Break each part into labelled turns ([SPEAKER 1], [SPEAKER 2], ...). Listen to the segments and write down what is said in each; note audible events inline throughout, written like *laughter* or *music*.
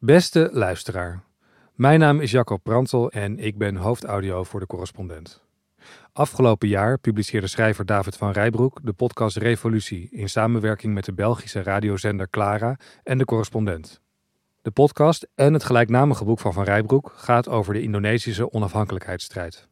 [SPEAKER 1] Beste luisteraar, mijn naam is Jacob Prantel en ik ben hoofdaudio voor de correspondent. Afgelopen jaar publiceerde schrijver David van Rijbroek de podcast Revolutie in samenwerking met de Belgische radiozender Clara en de correspondent. De podcast en het gelijknamige boek van Van Rijbroek gaat over de Indonesische onafhankelijkheidsstrijd.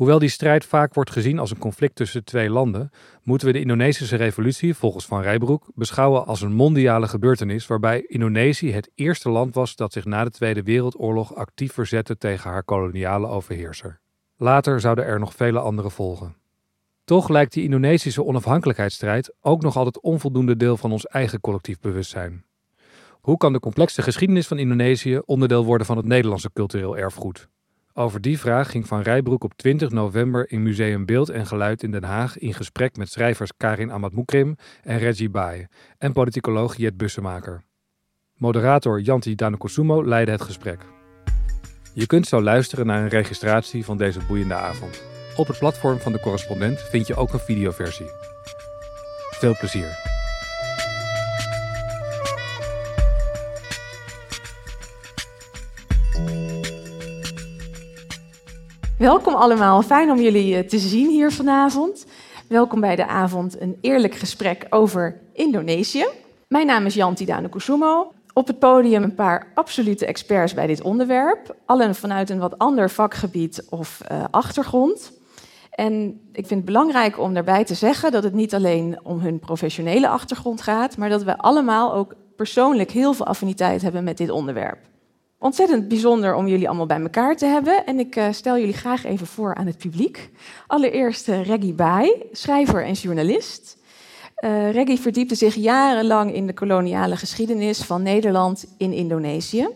[SPEAKER 1] Hoewel die strijd vaak wordt gezien als een conflict tussen twee landen, moeten we de Indonesische revolutie, volgens Van Rijbroek, beschouwen als een mondiale gebeurtenis waarbij Indonesië het eerste land was dat zich na de Tweede Wereldoorlog actief verzette tegen haar koloniale overheerser. Later zouden er nog vele andere volgen. Toch lijkt die Indonesische onafhankelijkheidsstrijd ook nog altijd onvoldoende deel van ons eigen collectief bewustzijn. Hoe kan de complexe geschiedenis van Indonesië onderdeel worden van het Nederlandse cultureel erfgoed? Over die vraag ging Van Rijbroek op 20 november in Museum Beeld en Geluid in Den Haag in gesprek met schrijvers Karin Amatmoekrim en Reggie Baai en politicoloog Jet Bussemaker. Moderator Janti Danukosumo leidde het gesprek. Je kunt zo luisteren naar een registratie van deze boeiende avond. Op het platform van de correspondent vind je ook een videoversie. Veel plezier.
[SPEAKER 2] Welkom allemaal, fijn om jullie eh, te zien hier vanavond. Welkom bij de avond een eerlijk gesprek over Indonesië. Mijn naam is Janti Danukusumo. Op het podium een paar absolute experts bij dit onderwerp. Allen vanuit een wat ander vakgebied of uh, achtergrond. En ik vind het belangrijk om daarbij te zeggen dat het niet alleen om hun professionele achtergrond gaat, maar dat we allemaal ook persoonlijk heel veel affiniteit hebben met dit onderwerp. Ontzettend bijzonder om jullie allemaal bij elkaar te hebben. En ik uh, stel jullie graag even voor aan het publiek. Allereerst uh, Reggie Bai, schrijver en journalist. Uh, Reggie verdiepte zich jarenlang in de koloniale geschiedenis van Nederland in Indonesië.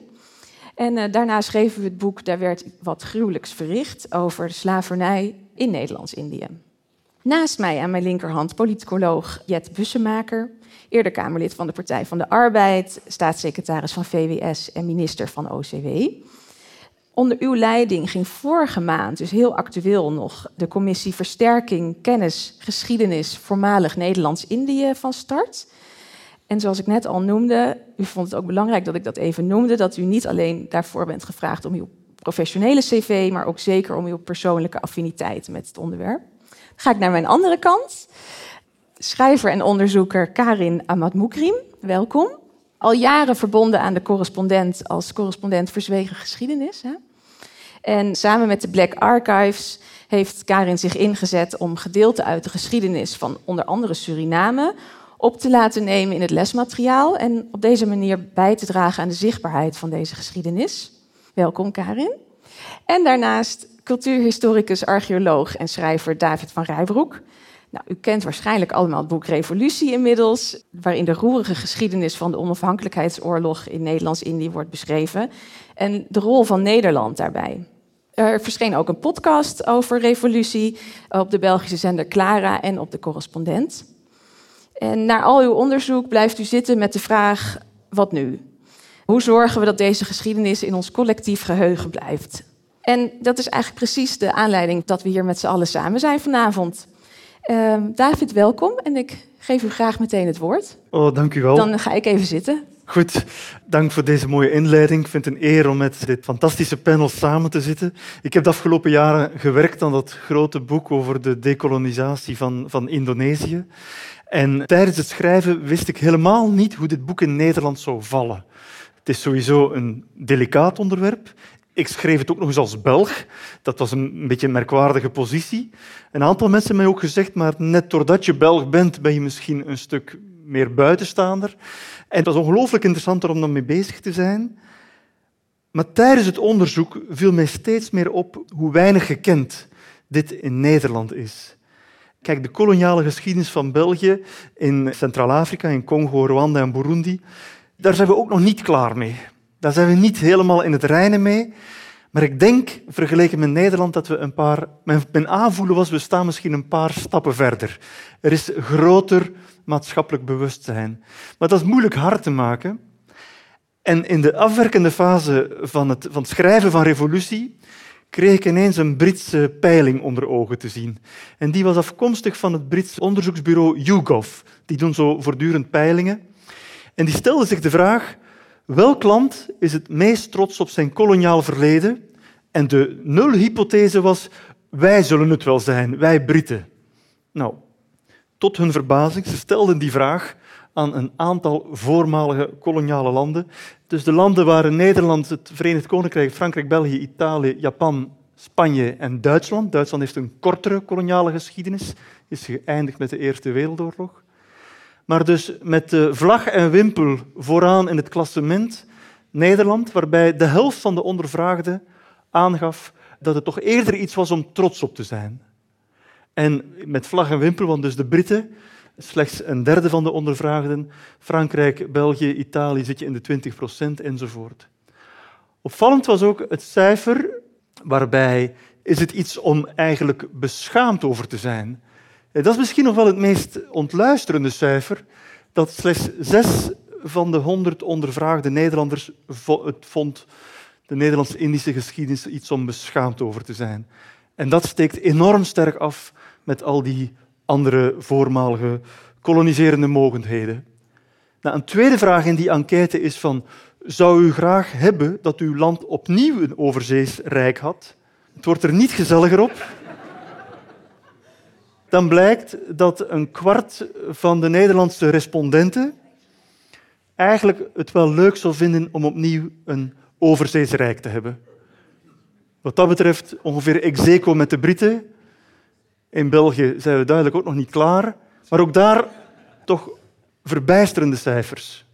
[SPEAKER 2] En daarna schreven we het boek Daar werd wat gruwelijks verricht over de slavernij in Nederlands-Indië. Naast mij aan mijn linkerhand politicoloog Jet Bussemaker, eerder Kamerlid van de Partij van de Arbeid, staatssecretaris van VWS en minister van OCW. Onder uw leiding ging vorige maand, dus heel actueel nog, de commissie Versterking Kennis Geschiedenis Voormalig Nederlands-Indië van start. En zoals ik net al noemde, u vond het ook belangrijk dat ik dat even noemde, dat u niet alleen daarvoor bent gevraagd om uw professionele cv, maar ook zeker om uw persoonlijke affiniteit met het onderwerp. Dan ga ik naar mijn andere kant schrijver en onderzoeker Karin Amatmoukrim. Welkom. Al jaren verbonden aan de correspondent als correspondent verzwegen geschiedenis. Hè? En samen met de Black Archives heeft Karin zich ingezet om gedeelten uit de geschiedenis van onder andere Suriname op te laten nemen in het lesmateriaal en op deze manier bij te dragen aan de zichtbaarheid van deze geschiedenis. Welkom Karin. En daarnaast cultuurhistoricus, archeoloog en schrijver David van Rijbroek. Nou, u kent waarschijnlijk allemaal het boek Revolutie inmiddels, waarin de roerige geschiedenis van de onafhankelijkheidsoorlog in Nederlands-Indië wordt beschreven en de rol van Nederland daarbij. Er verscheen ook een podcast over revolutie op de Belgische zender Clara en op de correspondent. En na al uw onderzoek blijft u zitten met de vraag: wat nu? Hoe zorgen we dat deze geschiedenis in ons collectief geheugen blijft? En dat is eigenlijk precies de aanleiding dat we hier met z'n allen samen zijn vanavond. Uh, David, welkom en ik geef u graag meteen het woord.
[SPEAKER 3] Oh, dank u wel.
[SPEAKER 2] Dan ga ik even zitten.
[SPEAKER 3] Goed, dank voor deze mooie inleiding. Ik vind het een eer om met dit fantastische panel samen te zitten. Ik heb de afgelopen jaren gewerkt aan dat grote boek over de dekolonisatie van, van Indonesië. En tijdens het schrijven wist ik helemaal niet hoe dit boek in Nederland zou vallen. Het is sowieso een delicaat onderwerp. Ik schreef het ook nog eens als Belg. Dat was een beetje een merkwaardige positie. Een aantal mensen hebben mij ook gezegd, maar net doordat je Belg bent, ben je misschien een stuk meer buitenstaander. En het was ongelooflijk interessant om daarmee bezig te zijn. Maar tijdens het onderzoek viel mij steeds meer op hoe weinig gekend dit in Nederland is. Kijk, de koloniale geschiedenis van België in Centraal-Afrika, in Congo, Rwanda en Burundi, daar zijn we ook nog niet klaar mee. Daar zijn we niet helemaal in het reinen mee. Maar ik denk, vergeleken met Nederland, dat we een paar... Mijn aanvoelen was, we staan misschien een paar stappen verder. Er is groter maatschappelijk bewustzijn. Maar dat is moeilijk hard te maken. En in de afwerkende fase van het, van schrijven van Revolutie kreeg ik ineens een Britse peiling onder ogen te zien. En die was afkomstig van het Brits onderzoeksbureau YouGov. Die doen zo voortdurend peilingen. En die stelde zich de vraag Welk land is het meest trots op zijn koloniaal verleden? En de nulhypothese was, wij zullen het wel zijn, wij Britten. Nou, tot hun verbazing, ze stelden die vraag aan een aantal voormalige koloniale landen. Dus de landen waren Nederland, het Verenigd Koninkrijk, Frankrijk, België, Italië, Japan, Spanje en Duitsland. Duitsland heeft een kortere koloniale geschiedenis, is geëindigd met de Eerste Wereldoorlog. Maar dus met de vlag en wimpel vooraan in het klassement Nederland, waarbij de helft van de ondervraagden aangaf dat het toch eerder iets was om trots op te zijn. En met vlag en wimpel, want dus de Britten, slechts een derde van de ondervraagden, Frankrijk, België, Italië zit je in de 20 procent enzovoort. Opvallend was ook het cijfer waarbij is het iets om eigenlijk beschaamd over te zijn. Dat is misschien nog wel het meest ontluisterende cijfer, dat slechts zes van de honderd ondervraagde Nederlanders het vond de Nederlands-Indische geschiedenis iets om beschaamd over te zijn. En dat steekt enorm sterk af met al die andere voormalige koloniserende mogendheden. Nou, een tweede vraag in die enquête is van, zou u graag hebben dat uw land opnieuw een overzees rijk had? Het wordt er niet gezelliger op. Dan blijkt dat een kwart van de Nederlandse respondenten eigenlijk het wel leuk zou vinden om opnieuw een overzees rijk te hebben. Wat dat betreft ongeveer ex met de Britten. In België zijn we duidelijk ook nog niet klaar. Maar ook daar toch verbijsterende cijfers.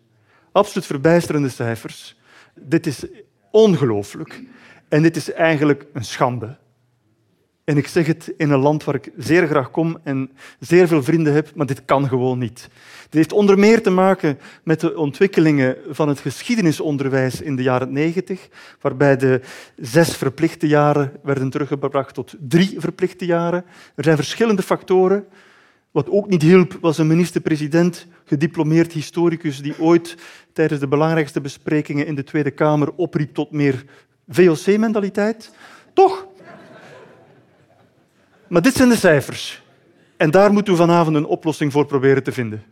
[SPEAKER 3] Absoluut verbijsterende cijfers. Dit is ongelooflijk. En dit is eigenlijk een schande. En ik zeg het in een land waar ik zeer graag kom en zeer veel vrienden heb, maar dit kan gewoon niet. Dit heeft onder meer te maken met de ontwikkelingen van het geschiedenisonderwijs in de jaren 90, waarbij de zes verplichte jaren werden teruggebracht tot drie verplichte jaren. Er zijn verschillende factoren. Wat ook niet hielp, was een minister-president, gediplomeerd historicus, die ooit tijdens de belangrijkste besprekingen in de Tweede Kamer opriep tot meer VOC-mentaliteit. Toch? Maar dit zijn de cijfers. En daar moeten we vanavond een oplossing voor proberen te vinden.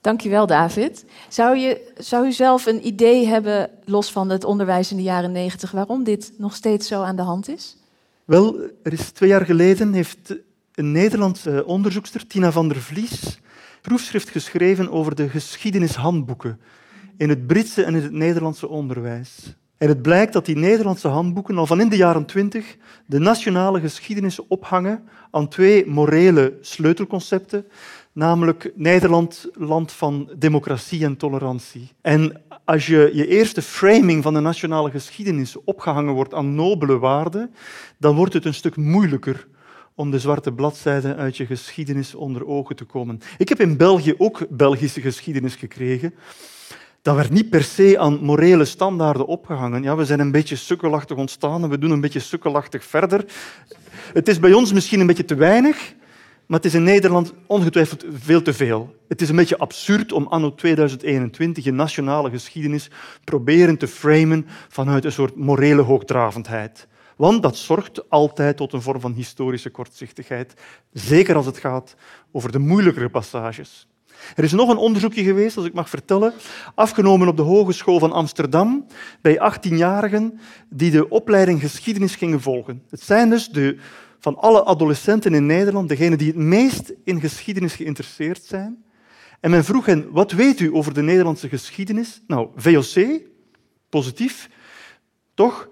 [SPEAKER 2] Dankjewel, David. Zou, je, zou u zelf een idee hebben, los van het onderwijs in de jaren negentig, waarom dit nog steeds zo aan de hand is?
[SPEAKER 3] Wel, er is twee jaar geleden heeft een Nederlandse onderzoekster, Tina van der Vlies, proefschrift geschreven over de geschiedenishandboeken in het Britse en in het Nederlandse onderwijs. En het blijkt dat die Nederlandse handboeken al van in de jaren twintig de nationale geschiedenis ophangen aan twee morele sleutelconcepten, namelijk Nederland, land van democratie en tolerantie. En als je je eerste framing van de nationale geschiedenis opgehangen wordt aan nobele waarden, dan wordt het een stuk moeilijker om de zwarte bladzijden uit je geschiedenis onder ogen te komen. Ik heb in België ook Belgische geschiedenis gekregen dat werd niet per se aan morele standaarden opgehangen. Ja, we zijn een beetje sukkelachtig ontstaan en we doen een beetje sukkelachtig verder. Het is bij ons misschien een beetje te weinig, maar het is in Nederland ongetwijfeld veel te veel. Het is een beetje absurd om anno 2021 je nationale geschiedenis proberen te framen vanuit een soort morele hoogdravendheid. Want dat zorgt altijd tot een vorm van historische kortzichtigheid, zeker als het gaat over de moeilijkere passages. Er is nog een onderzoekje geweest, als ik mag vertellen, afgenomen op de Hogeschool van Amsterdam bij 18-jarigen die de opleiding geschiedenis gingen volgen. Het zijn dus de, van alle adolescenten in Nederland degenen die het meest in geschiedenis geïnteresseerd zijn. En men vroeg hen, wat weet u over de Nederlandse geschiedenis? Nou, VOC, positief, toch?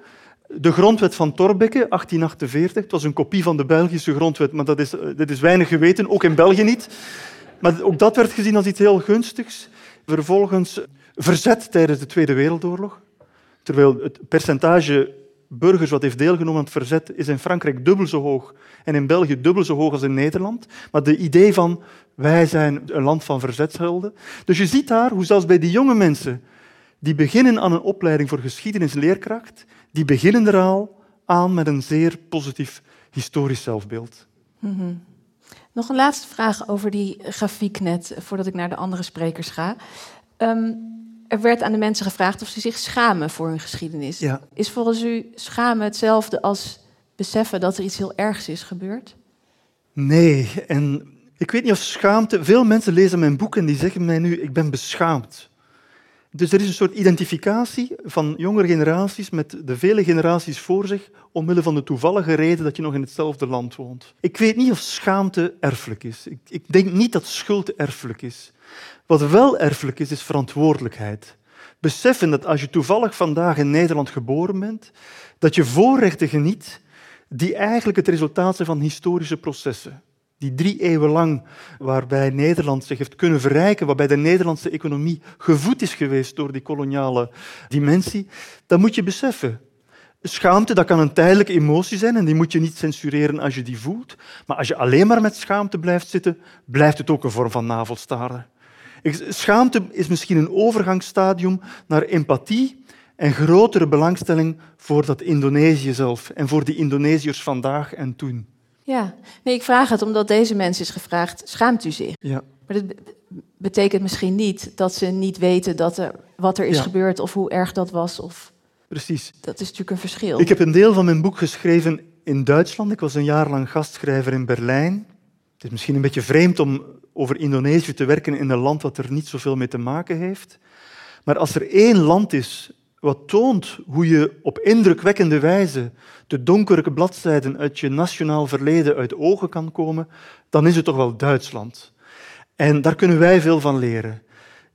[SPEAKER 3] De grondwet van Thorbecke, 1848, het was een kopie van de Belgische grondwet, maar dat is, dat is weinig geweten, ook in België niet. Maar ook dat werd gezien als iets heel gunstigs. Vervolgens verzet tijdens de Tweede Wereldoorlog. Terwijl het percentage burgers wat heeft deelgenomen aan het verzet is in Frankrijk dubbel zo hoog en in België dubbel zo hoog als in Nederland. Maar de idee van wij zijn een land van verzetshelden. Dus je ziet daar hoe zelfs bij die jonge mensen die beginnen aan een opleiding voor geschiedenisleerkracht, die beginnen er al aan met een zeer positief historisch zelfbeeld. Mm
[SPEAKER 2] nog een laatste vraag over die grafiek net, voordat ik naar de andere sprekers ga. Ehm, er werd aan de mensen gevraagd of ze zich schamen voor hun geschiedenis. Ja. Is volgens u schamen hetzelfde als beseffen dat er iets heel ergs is gebeurd?
[SPEAKER 3] Nee, en ik weet niet of schaamte... Veel mensen lezen mijn boek en die zeggen mij nu, ik ben beschaamd. Dus er is een soort identificatie van jongere generaties met de vele generaties voor zich, omwille van de toevallige reden dat je nog in hetzelfde land woont. Ik weet niet of schaamte erfelijk is. Ik, ik denk niet dat schuld erfelijk is. Wat wel erfelijk is, is verantwoordelijkheid. Beseffen dat als je toevallig vandaag in Nederland geboren bent, dat je voorrechten geniet die eigenlijk het resultaat zijn van historische processen. Die drie eeuwen lang waarbij Nederland zich heeft kunnen verrijken, waarbij de Nederlandse economie gevoed is geweest door die koloniale dimensie, dat moet je beseffen. Schaamte, dat kan een tijdelijke emotie zijn en die moet je niet censureren als je die voelt. Maar als je alleen maar met schaamte blijft zitten, blijft het ook een vorm van navelstaren. Schaamte is misschien een overgangsstadium naar empathie en grotere belangstelling voor dat Indonesië zelf en voor die Indonesiërs vandaag en toen.
[SPEAKER 2] Ja, nee, ik vraag het omdat deze mens is gevraagd, schaamt u zich?
[SPEAKER 3] Ja.
[SPEAKER 2] Maar dat betekent misschien niet dat ze niet weten dat er, wat er is gebeurd of hoe erg dat was. Of...
[SPEAKER 3] Precies.
[SPEAKER 2] Dat is natuurlijk een verschil.
[SPEAKER 3] Ik heb een deel van mijn boek geschreven in Duitsland. Ik was een jaar lang gastschrijver in Berlijn. Het is misschien een beetje vreemd om over Indonesië te werken in een land wat er niet zoveel mee te maken heeft. Maar als er één land is wat toont hoe je op indrukwekkende wijze de donkere bladzijden uit je nationaal verleden uit ogen kan komen, dan is het toch wel Duitsland. En daar kunnen wij veel van leren.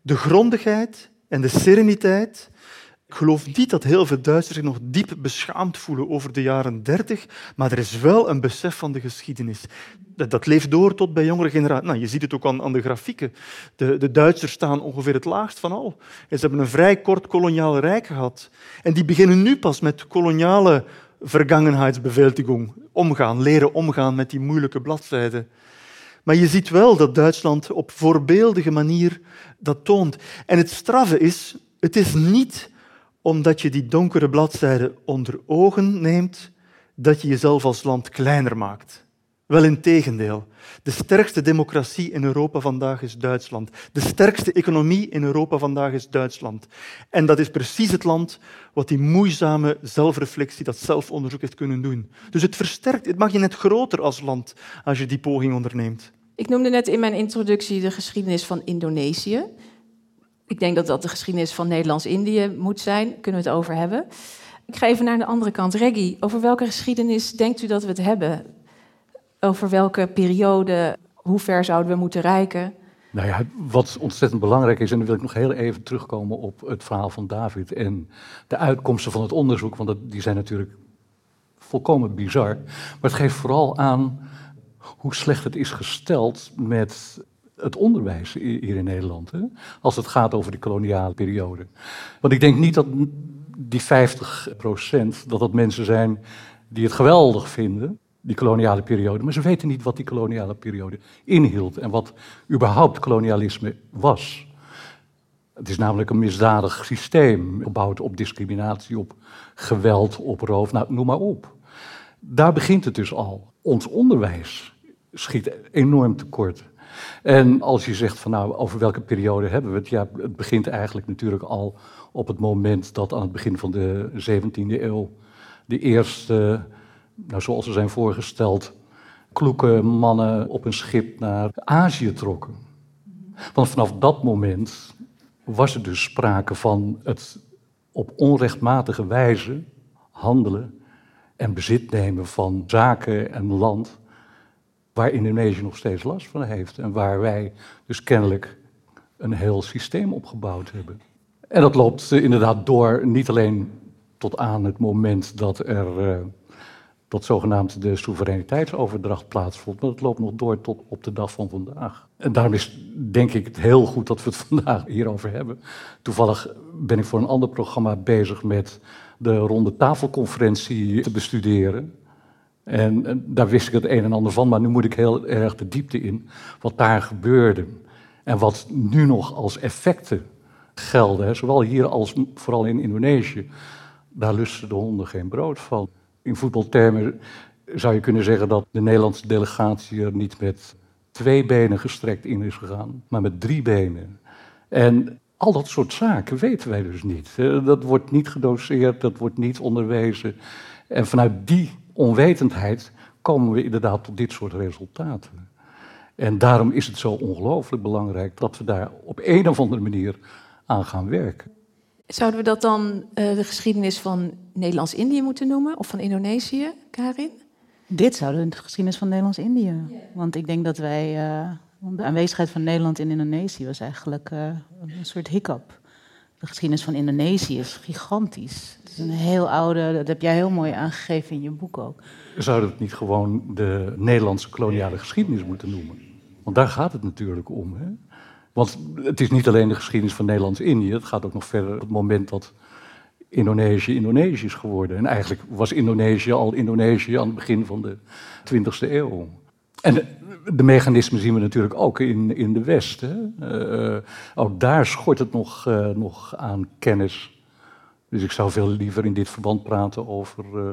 [SPEAKER 3] De grondigheid en de sereniteit ik geloof niet dat heel veel Duitsers zich nog diep beschaamd voelen over de jaren dertig, maar er is wel een besef van de geschiedenis. Dat, leeft door tot bij jongere generaties. Nou, je ziet het ook aan, aan de grafieken. De, de, Duitsers staan ongeveer het laagst van al. Ze hebben een vrij kort koloniaal rijk gehad. En die beginnen nu pas met koloniale vergangenheidsbewältigung omgaan, leren omgaan met die moeilijke bladzijden. Maar je ziet wel dat Duitsland op voorbeeldige manier dat toont. En het straffe is, het is niet omdat je die donkere bladzijde onder ogen neemt, dat je jezelf als land kleiner maakt. Wel in tegendeel. De sterkste democratie in Europa vandaag is Duitsland. De sterkste economie in Europa vandaag is Duitsland. En dat is precies het land wat die moeizame zelfreflectie, dat zelfonderzoek heeft kunnen doen. Dus het versterkt, het mag je net groter als land als je die poging onderneemt.
[SPEAKER 2] Ik noemde net in mijn introductie de geschiedenis van Indonesië. Ik denk dat dat de geschiedenis van Nederlands-Indië moet zijn. Kunnen we het over hebben? Ik ga even naar de andere kant. Reggie, over welke geschiedenis denkt u dat we het hebben? Over welke periode? Hoe ver zouden we moeten reiken?
[SPEAKER 4] Nou ja, wat ontzettend belangrijk is, en dan wil ik nog heel even terugkomen op het verhaal van David en de uitkomsten van het onderzoek, want die zijn natuurlijk volkomen bizar. Maar het geeft vooral aan hoe slecht het is gesteld met het onderwijs hier in Nederland. Hè? Als het gaat over de koloniale periode. Want ik denk niet dat die 50 procent, dat dat mensen zijn die het geweldig vinden, die koloniale periode. Maar ze weten niet wat die koloniale periode inhield en wat überhaupt kolonialisme was. Het is namelijk een misdadig systeem, gebouwd op discriminatie, op geweld, op roof, nou, noem maar op. Daar begint het dus al. Ons onderwijs schiet enorm tekort. En als je zegt van nou, over welke periode hebben we het? Ja, het begint eigenlijk natuurlijk al op het moment dat aan het begin van de 17e eeuw de eerste, nou, zoals ze zijn voorgesteld, kloeke mannen op een schip naar Azië trokken. Want vanaf dat moment was er dus sprake van het op onrechtmatige wijze handelen en bezit nemen van zaken en land waar Indonesië nog steeds last van heeft en waar wij dus kennelijk een heel systeem opgebouwd hebben. En dat loopt uh, inderdaad door, niet alleen tot aan het moment dat er uh, dat zogenaamd de soevereiniteitsoverdracht plaatsvond, maar het loopt nog door tot op de dag van vandaag. En daarom is denk ik het heel goed dat we het *laughs* vandaag hierover hebben. Toevallig ben ik voor een ander programma bezig met de ronde tafelconferentie te bestuderen. En, daar wist ik het een en ander van, maar nu moet ik heel erg de diepte in wat daar gebeurde. En wat nu nog als effecten gelden, zowel hier als vooral in Indonesië. Daar lusten de honden geen brood van. In voetbaltermen zou je kunnen zeggen dat de Nederlandse delegatie er niet met twee benen gestrekt in is gegaan, maar met drie benen. En al dat soort zaken weten wij dus niet. Dat wordt niet gedoseerd, dat wordt niet onderwezen. En vanuit die onwetendheid komen we inderdaad tot dit soort resultaten. En daarom is het zo ongelooflijk belangrijk dat we daar op een of andere manier aan gaan werken.
[SPEAKER 2] Zouden we dat dan uh, de geschiedenis van Nederlands-Indië moeten noemen of van Indonesië, Karin?
[SPEAKER 5] Dit zou de geschiedenis van Nederlands-Indië. Want ik denk dat wij. Uh, de aanwezigheid van Nederland in Indonesië was eigenlijk uh, een soort hiccup. De geschiedenis van Indonesië is gigantisch. Is een heel oude, dat heb jij heel mooi aangegeven in je boek ook.
[SPEAKER 4] Zouden we het niet gewoon de Nederlandse koloniale geschiedenis moeten noemen? Want daar gaat het natuurlijk om. Hè? Want het is niet alleen de geschiedenis van Nederlands-Indië, het gaat ook nog verder op het moment dat Indonesië Indonesië is geworden. En eigenlijk was Indonesië al Indonesië aan het begin van de 20e eeuw. En de, mechanismen zien we natuurlijk ook in, in de West. Hè. Uh, ook daar schort het nog, uh, nog aan kennis. Dus ik zou veel liever in dit verband praten over uh,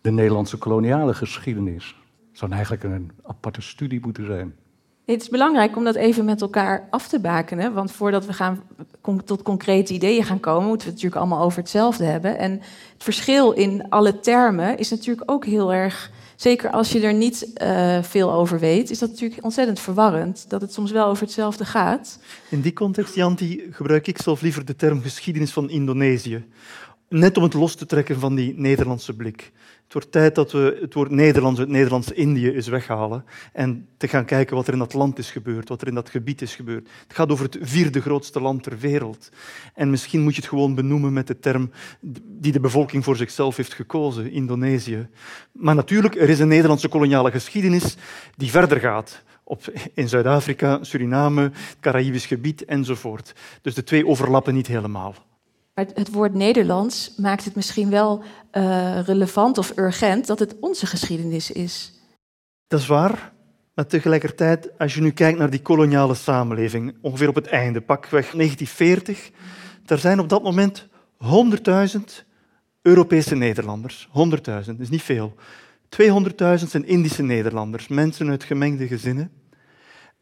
[SPEAKER 4] de Nederlandse koloniale geschiedenis. Het zou eigenlijk een aparte studie moeten zijn.
[SPEAKER 2] Het is belangrijk om dat even met elkaar af te bakenen. Want voordat we gaan tot concrete ideeën gaan komen, moeten we het natuurlijk allemaal over hetzelfde hebben. En het verschil in alle termen is natuurlijk ook heel erg. Zeker als je er niet uh, veel over weet, is dat natuurlijk ontzettend verwarrend. Dat het soms wel over hetzelfde gaat.
[SPEAKER 3] In die context, Janti, gebruik ik zelf liever de term geschiedenis van Indonesië. Net om het los te trekken van die Nederlandse blik. Het wordt tijd dat we het woord Nederlands uit Nederlands-Indië eens weghalen en te gaan kijken wat er in dat land is gebeurd, wat er in dat gebied is gebeurd. Het gaat over het vierde grootste land ter wereld. En misschien moet je het gewoon benoemen met de term die de bevolking voor zichzelf heeft gekozen, Indonesië. Maar natuurlijk, er is een Nederlandse koloniale geschiedenis die verder gaat. Op, in Zuid-Afrika, Suriname, het Caraïbisch gebied enzovoort. Dus de twee overlappen niet helemaal.
[SPEAKER 2] Maar het woord Nederlands maakt het misschien wel uh, relevant of urgent dat het onze geschiedenis is.
[SPEAKER 3] Dat is waar. Maar tegelijkertijd, als je nu kijkt naar die koloniale samenleving, ongeveer op het einde, pakweg 1940, er zijn op dat moment 100.000 Europese Nederlanders. 100.000, dat is niet veel. 200.000 zijn Indische Nederlanders, mensen uit gemengde gezinnen.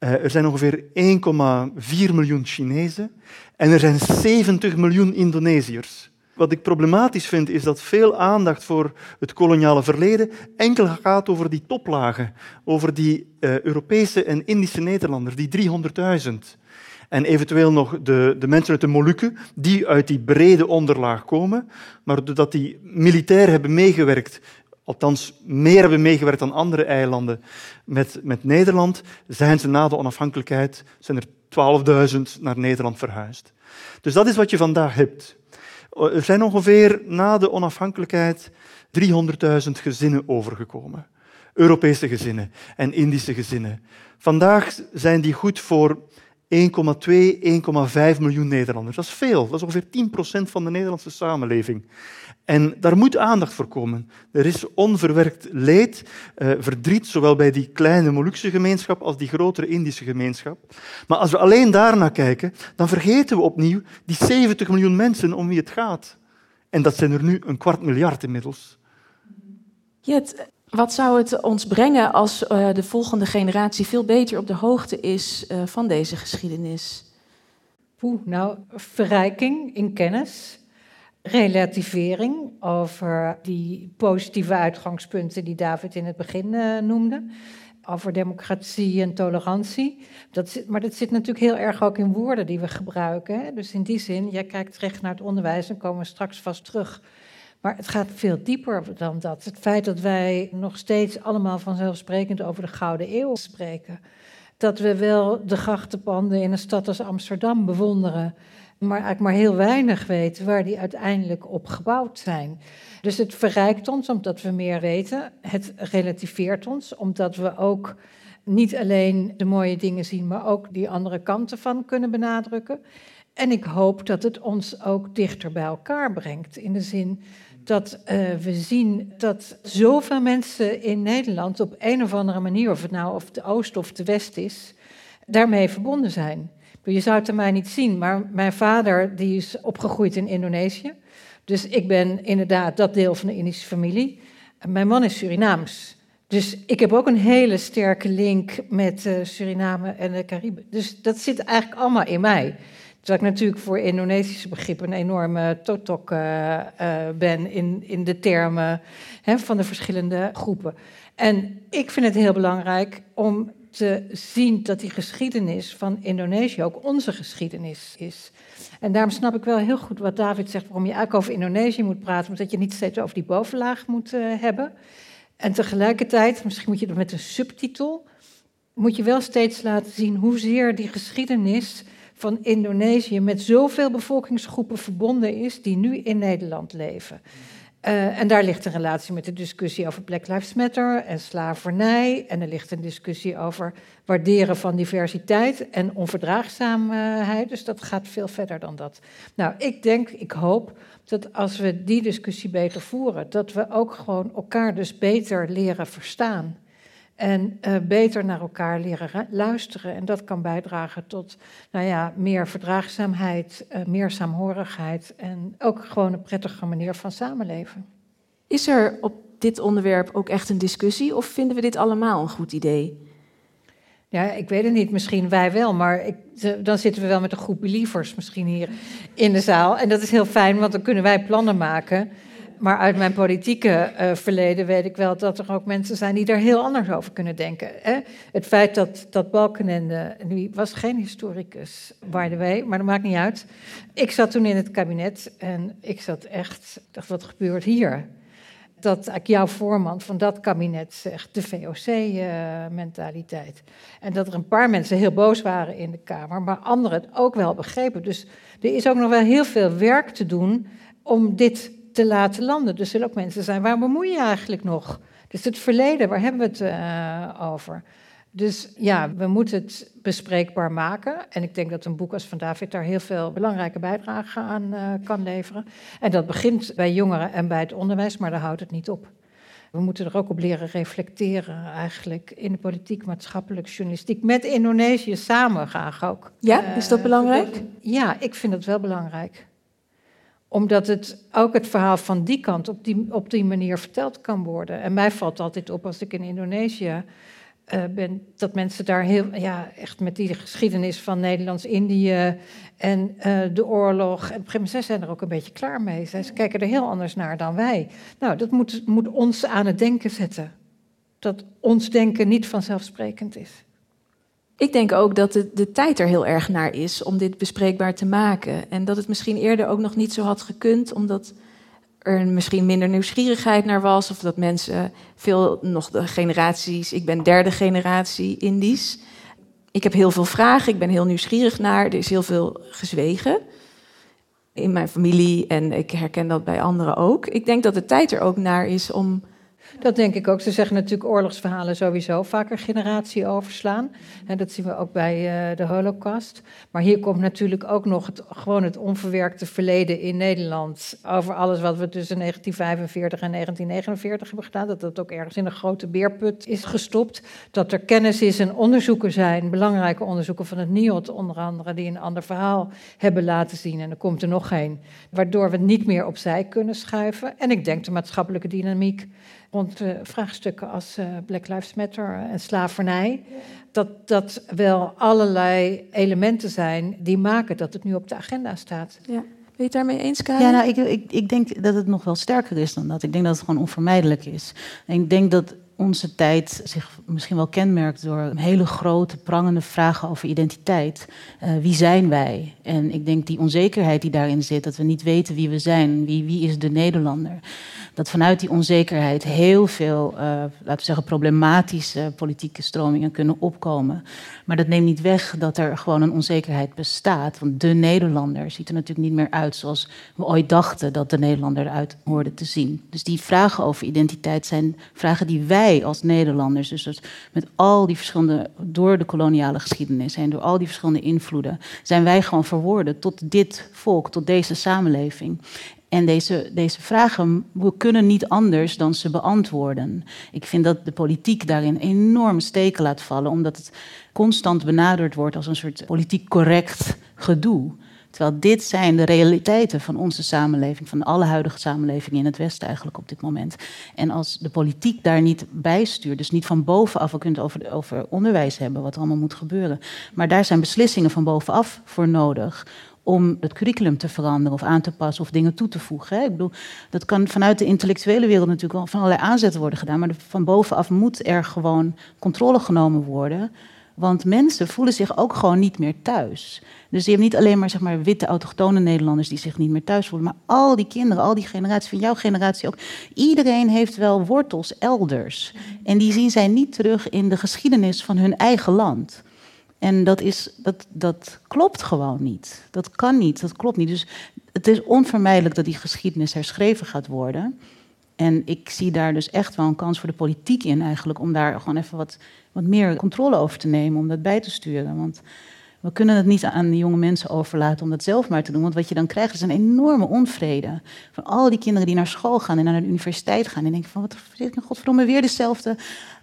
[SPEAKER 3] Uh, er zijn ongeveer 1,4 miljoen Chinezen en er zijn 70 miljoen Indonesiërs. Wat ik problematisch vind, is dat veel aandacht voor het koloniale verleden enkel gaat over die toplagen, over die uh, Europese en Indische Nederlanders, die 300.000. En eventueel nog de, de mensen uit de Molukken, die uit die brede onderlaag komen, maar doordat die militair hebben meegewerkt althans meer hebben meegewerkt dan andere eilanden met, met Nederland, zijn ze na de onafhankelijkheid zijn er 12.000 naar Nederland verhuisd. Dus dat is wat je vandaag hebt. Er zijn ongeveer na de onafhankelijkheid 300.000 gezinnen overgekomen. Europese gezinnen en Indische gezinnen. Vandaag zijn die goed voor 1,2, 1,5 miljoen Nederlanders. Dat is veel. Dat is ongeveer 10% van de Nederlandse samenleving. En daar moet aandacht voor komen. Er is onverwerkt leed, eh, verdriet, zowel bij die kleine Molukse gemeenschap als die grotere Indische gemeenschap. Maar als we alleen daarnaar kijken, dan vergeten we opnieuw die 70 miljoen mensen om wie het gaat. En dat zijn er nu een kwart miljard inmiddels.
[SPEAKER 2] Wat zou het ons brengen als uh, de volgende generatie veel beter op de hoogte is uh, van deze geschiedenis?
[SPEAKER 6] Poeh, nou, verrijking in kennis relativering over die positieve uitgangspunten die David in het begin uh, noemde. Over democratie en tolerantie. Dat zit, maar dat zit natuurlijk heel erg ook in woorden die we gebruiken. Hè? Dus in die zin, jij kijkt recht naar het onderwijs en komen we straks vast terug. Maar het gaat veel dieper dan dat. Het feit dat wij nog steeds allemaal vanzelfsprekend over de Gouden Eeuw spreken. Dat we wel de grachtenpanden in een stad als Amsterdam bewonderen maar eigenlijk maar heel weinig weten waar die uiteindelijk op gebouwd zijn. Dus het verrijkt ons omdat we meer weten. Het relativeert ons omdat we ook niet alleen de mooie dingen zien, maar ook die andere kanten van kunnen benadrukken. En ik hoop dat het ons ook dichter bij elkaar brengt. In de zin dat uh, we zien dat zoveel mensen in Nederland op een of andere manier, of het nou of de Oost of de West is, daarmee verbonden zijn. Je zou het aan mij niet zien, maar mijn vader die is opgegroeid in Indonesië. Dus ik ben inderdaad dat deel van de Indische familie. Mijn man is Surinaams. Dus ik heb ook een hele sterke link met uh, Suriname en de Cariben. Dus dat zit eigenlijk allemaal in mij. Terwijl ik natuurlijk voor Indonesische begrippen een enorme totok uh, uh, ben in, in de termen hè, van de verschillende groepen. En ik vind het heel belangrijk om te zien dat die geschiedenis van Indonesië ook onze geschiedenis is. En daarom snap ik wel heel goed wat David zegt, waarom je eigenlijk over Indonesië moet praten, omdat je niet steeds over die bovenlaag moet uh, hebben. En tegelijkertijd, misschien moet je dat met een subtitel, moet je wel steeds laten zien hoezeer die geschiedenis van Indonesië met zoveel bevolkingsgroepen verbonden is die nu in Nederland leven. Uh, en daar ligt een relatie met de discussie over Black Lives Matter en slavernij. En er ligt een discussie over waarderen van diversiteit en onverdraagzaamheid. Dus dat gaat veel verder dan dat. Nou, ik denk, ik hoop dat als we die discussie beter voeren, dat we ook gewoon elkaar dus beter leren verstaan. En uh, beter naar elkaar leren luisteren. En dat kan bijdragen tot nou ja, meer verdraagzaamheid, uh, meer saamhorigheid en ook gewoon een prettige manier van samenleven.
[SPEAKER 2] Is er op dit onderwerp ook echt een discussie of vinden we dit allemaal een goed idee?
[SPEAKER 6] Ja, ik weet het niet. Misschien wij wel, maar ik, dan zitten we wel met een groep believers misschien hier in de zaal. En dat is heel fijn, want dan kunnen wij plannen maken maar uit mijn politieke uh, verleden weet ik wel dat er ook mensen zijn die daar heel anders over kunnen denken. Hè? Het feit dat, dat Balkenende, nu was geen historicus, by the way, maar dat maakt niet uit. Ik zat toen in het kabinet en ik zat echt, dacht wat gebeurt hier? Dat jouw voorman van dat kabinet zegt, de VOC-mentaliteit. Uh, en dat er een paar mensen heel boos waren in de Kamer, maar anderen het ook wel begrepen. Dus er is ook nog wel heel veel werk te doen om dit te laten landen. Dus er zullen ook mensen zijn, waar bemoei je eigenlijk nog? Dus het verleden, waar hebben we het uh, over? Dus ja, we moeten het bespreekbaar maken. En ik denk dat een boek als van David daar heel veel belangrijke bijdrage aan uh, kan leveren. En dat begint bij jongeren en bij het onderwijs, maar daar houdt het niet op. We moeten er ook op leren reflecteren, eigenlijk in de politiek, maatschappelijk, journalistiek, met Indonesië samen graag ook.
[SPEAKER 2] Ja, is dat belangrijk? Uh,
[SPEAKER 6] ja, ik vind dat wel belangrijk omdat het ook het verhaal van die kant op die, op die manier verteld kan worden. En mij valt altijd op als ik in Indonesië uh, ben, dat mensen daar heel, ja, echt met die geschiedenis van Nederlands-Indië en uh, de oorlog. En op een gegeven moment zijn er ook een beetje klaar mee. Ze kijken er heel anders naar dan wij. Nou, dat moet, moet ons aan het denken zetten. Dat ons denken niet vanzelfsprekend is.
[SPEAKER 2] Ik denk ook dat de, de tijd er heel erg naar is om dit bespreekbaar te maken. En dat het misschien eerder ook nog niet zo had gekund, omdat er misschien minder nieuwsgierigheid naar was. Of dat mensen veel nog de generaties. Ik ben derde generatie Indisch. Ik heb heel veel vragen, ik ben heel nieuwsgierig naar. Er is heel veel gezwegen in mijn familie en ik herken dat bij anderen ook. Ik denk dat de tijd er ook naar is om
[SPEAKER 6] dat denk ik ook. Ze zeggen natuurlijk oorlogsverhalen sowieso vaker generatie overslaan. En dat zien we ook bij uh, de Holocaust. Maar hier komt natuurlijk ook nog het, gewoon het onverwerkte verleden in Nederland. Over alles wat we tussen 1945 en 1949 hebben gedaan. Dat dat ook ergens in een grote beerput is gestopt. Dat er kennis is en onderzoeken zijn, belangrijke onderzoeken van het NIOD onder andere, die een ander verhaal hebben laten zien. En er komt er nog geen. Waardoor we niet meer opzij kunnen schuiven. En ik denk de maatschappelijke dynamiek rond uh, vraagstukken als uh, Black Lives Matter en slavernij. Dat dat wel allerlei elementen zijn die maken dat het nu op de agenda staat.
[SPEAKER 2] Ja. Ben je het daarmee eens, Karin?
[SPEAKER 5] Ja, nou, ik, ik, ik denk dat het nog wel sterker is dan dat. Ik denk dat het gewoon onvermijdelijk is. En ik denk dat onze tijd zich misschien wel kenmerkt door hele grote, prangende vragen over identiteit. Uh, wie zijn wij? En ik denk die onzekerheid die daarin zit, dat we niet weten wie we zijn, wie, wie is de Nederlander dat vanuit die onzekerheid heel veel, uh, laten we zeggen, problematische politieke stromingen kunnen opkomen. Maar dat neemt niet weg dat er gewoon een onzekerheid bestaat. Want de Nederlander ziet er natuurlijk niet meer uit zoals we ooit dachten dat de Nederlander eruit hoorde te zien. Dus die vragen over identiteit zijn vragen die wij als Nederlanders, dus met al die verschillende, door de koloniale geschiedenis en door al die verschillende invloeden, zijn wij gewoon verwoorden tot dit volk, tot deze samenleving. En deze, deze vragen we kunnen niet anders dan ze beantwoorden. Ik vind dat de politiek daarin enorm steken laat vallen, omdat het constant benaderd wordt als een soort politiek correct gedoe. Terwijl dit zijn de realiteiten van onze samenleving, van alle huidige samenlevingen in het Westen eigenlijk op dit moment. En als de politiek daar niet bij stuurt, dus niet van bovenaf, we kunnen het over, over onderwijs hebben, wat allemaal moet gebeuren. Maar daar zijn beslissingen van bovenaf voor nodig om het curriculum te veranderen of aan te passen of dingen toe te voegen. Ik bedoel, dat kan vanuit de intellectuele wereld natuurlijk wel van allerlei aanzetten worden gedaan, maar van bovenaf moet er gewoon controle genomen worden. Want mensen voelen zich ook gewoon niet meer thuis. Dus je hebt niet alleen maar, zeg maar witte autochtone Nederlanders die zich niet meer thuis voelen, maar al die kinderen, al die generaties van jouw generatie ook. Iedereen heeft wel wortels elders. En die zien zij niet terug in de geschiedenis van hun eigen land. En dat, is, dat, dat klopt gewoon niet. Dat kan niet, dat klopt niet. Dus het is onvermijdelijk dat die geschiedenis herschreven gaat worden. En ik zie daar dus echt wel een kans voor de politiek in eigenlijk, om daar gewoon even wat, wat meer controle over te nemen, om dat bij te sturen. Want we kunnen het niet aan de jonge mensen overlaten om dat zelf maar te doen. Want wat je dan krijgt is een enorme onvrede. Van al die kinderen die naar school gaan en naar de universiteit gaan. En denken van, wat zit ik godverdomme weer dezelfde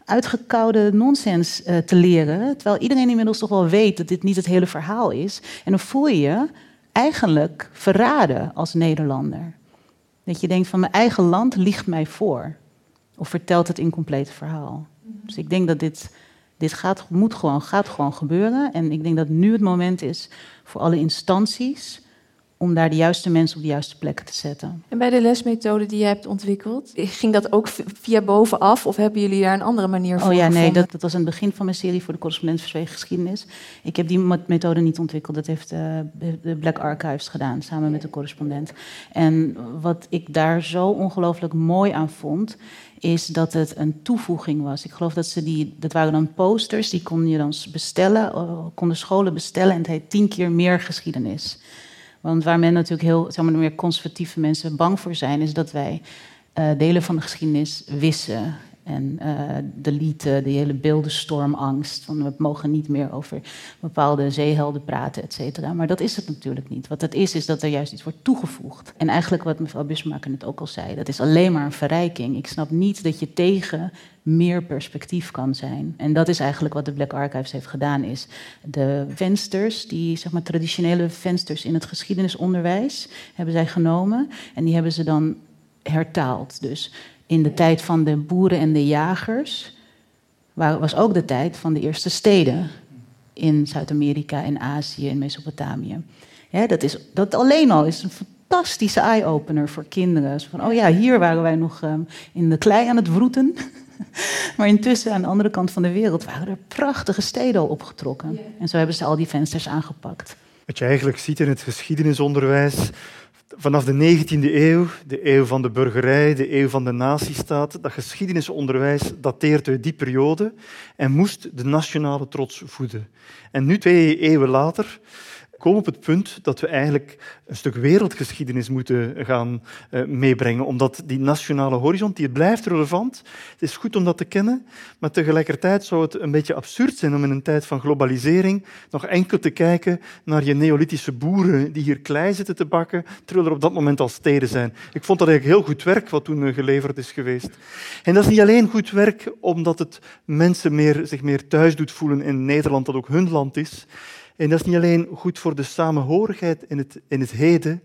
[SPEAKER 5] uitgekoude nonsens uh, te leren. Terwijl iedereen inmiddels toch wel weet dat dit niet het hele verhaal is. En dan voel je je eigenlijk verraden als Nederlander. Dat je denkt van mijn eigen land liegt mij voor. Of vertelt het incomplete verhaal. Dus ik denk dat dit, dit gaat, moet gewoon, gaat gewoon gebeuren. En ik denk dat nu het moment is voor alle instanties om daar de juiste mensen op de juiste plekken te zetten.
[SPEAKER 2] En bij de lesmethode die jij hebt ontwikkeld, ging dat ook via bovenaf of hebben jullie daar een andere manier voor?
[SPEAKER 5] Oh ja,
[SPEAKER 2] nee,
[SPEAKER 5] dat, dat was aan het begin van mijn serie voor de correspondent verzwegen geschiedenis. Ik heb die methode niet ontwikkeld, dat heeft uh, de Black Archives gedaan samen met de correspondent. En wat ik daar zo ongelooflijk mooi aan vond, is dat het een toevoeging was. Ik geloof dat ze die, dat waren dan posters, die kon je dan bestellen, uh, konden scholen bestellen en het heet tien keer meer geschiedenis. Want waar men natuurlijk heel, zeg maar, meer conservatieve mensen bang voor zijn, is dat wij uh, delen van de geschiedenis wissen. En uh, deleten, de hele beeldenstormangst. Van we mogen niet meer over bepaalde zeehelden praten, et cetera. Maar dat is het natuurlijk niet. Wat het is, is dat er juist iets wordt toegevoegd. En eigenlijk wat mevrouw Busmaker net ook al zei, dat is alleen maar een verrijking. Ik snap niet dat je tegen meer perspectief kan zijn. En dat is eigenlijk wat de Black Archives heeft gedaan, is de vensters, die zeg maar traditionele vensters in het geschiedenisonderwijs, hebben zij genomen. En die hebben ze dan hertaald. Dus in de tijd van de boeren en de jagers was ook de tijd van de eerste steden in Zuid-Amerika, in Azië, in Mesopotamië. dat, is, dat alleen al is een fantastische eye-opener voor kinderen. van, oh ja, hier waren wij nog ehm, in de klei aan het wroeten. *laughs* maar intussen, aan de andere kant van de wereld, waren er prachtige steden al opgetrokken. En zo hebben ze al die vensters aangepakt.
[SPEAKER 3] Wat je eigenlijk ziet in het geschiedenisonderwijs, vanaf de 19e eeuw, de eeuw van de burgerij, de eeuw van de nazistaat, dat geschiedenisonderwijs dateert uit die periode en moest de nationale trots voeden. En nu, twee eeuwen later, komen op het punt dat we eigenlijk een stuk wereldgeschiedenis moeten gaan uh, meebrengen. Omdat die nationale horizon, die blijft relevant. Het is goed om dat te kennen, maar tegelijkertijd zou het een beetje absurd zijn om in een tijd van globalisering nog enkel te kijken naar je neolithische boeren die hier klei zitten te bakken, terwijl er op dat moment al steden zijn. Ik vond dat eigenlijk heel goed werk wat toen geleverd is geweest. En dat is niet alleen goed werk omdat het mensen meer, zich meer thuis doet voelen in Nederland, dat ook hun land is. En dat is niet alleen goed voor de samenhorigheid in het, in het heden,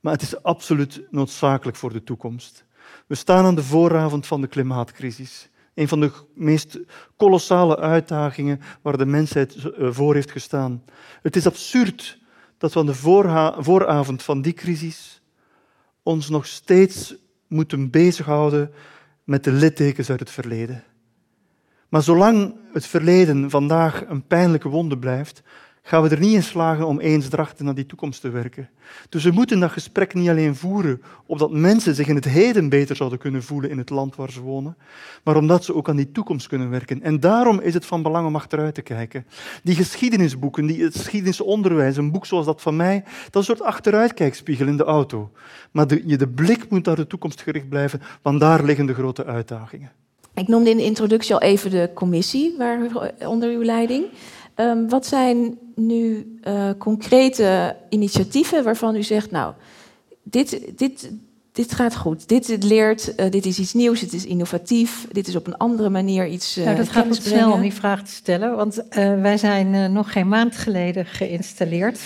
[SPEAKER 3] maar het is absoluut noodzakelijk voor de toekomst. We staan aan de vooravond van de klimaatcrisis. Een van de meest kolossale uitdagingen waar de mensheid eh, voor heeft gestaan. Het is absurd dat we aan de vooravond van die crisis ons nog steeds moeten bezighouden met de littekens uit het verleden. Maar zolang het verleden vandaag een pijnlijke wonde blijft, gaan we er niet in slagen om eensdrachtig naar die toekomst te werken. Dus we moeten dat gesprek niet alleen voeren opdat mensen zich in het heden beter zouden kunnen voelen in het land waar ze wonen, maar omdat ze ook aan die toekomst kunnen werken. En daarom is het van belang om achteruit te kijken. Die geschiedenisboeken, die, geschiedenisonderwijs, een boek zoals dat van mij, dat is een soort achteruitkijkspiegel in de auto. Maar de, de blik moet naar de toekomst gericht blijven, want daar liggen de grote uitdagingen.
[SPEAKER 2] Ik noemde in de introductie al even de commissie waar, onder uw leiding. Um, wat zijn nu uh, concrete initiatieven waarvan u zegt, nou, dit, dit, dit gaat goed, dit leert, uh, dit is iets nieuws, het is innovatief, dit is op een andere manier iets. Uh,
[SPEAKER 6] nou, dat gaat wat snel om die vraag te stellen, want wij zijn nog geen maand geleden geïnstalleerd.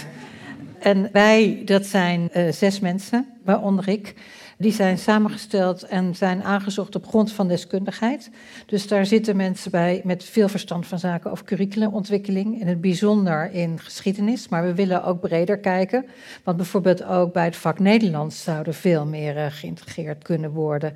[SPEAKER 6] En wij, dat zijn zes mensen waaronder ik. Die zijn samengesteld en zijn aangezocht op grond van deskundigheid. Dus daar zitten mensen bij met veel verstand van zaken over curriculumontwikkeling, in het bijzonder in geschiedenis. Maar we willen ook breder kijken, want bijvoorbeeld ook bij het vak Nederlands zouden veel meer uh, geïntegreerd kunnen worden.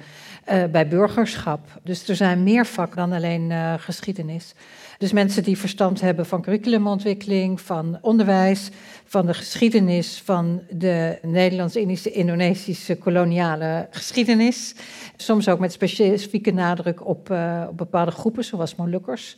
[SPEAKER 6] Uh, bij burgerschap. Dus er zijn meer vakken dan alleen uh, geschiedenis. Dus mensen die verstand hebben van curriculumontwikkeling, van onderwijs, van de geschiedenis van de Nederlands-Indische, Indonesische koloniale geschiedenis. Soms ook met specifieke nadruk op, uh, op bepaalde groepen, zoals Molukkers.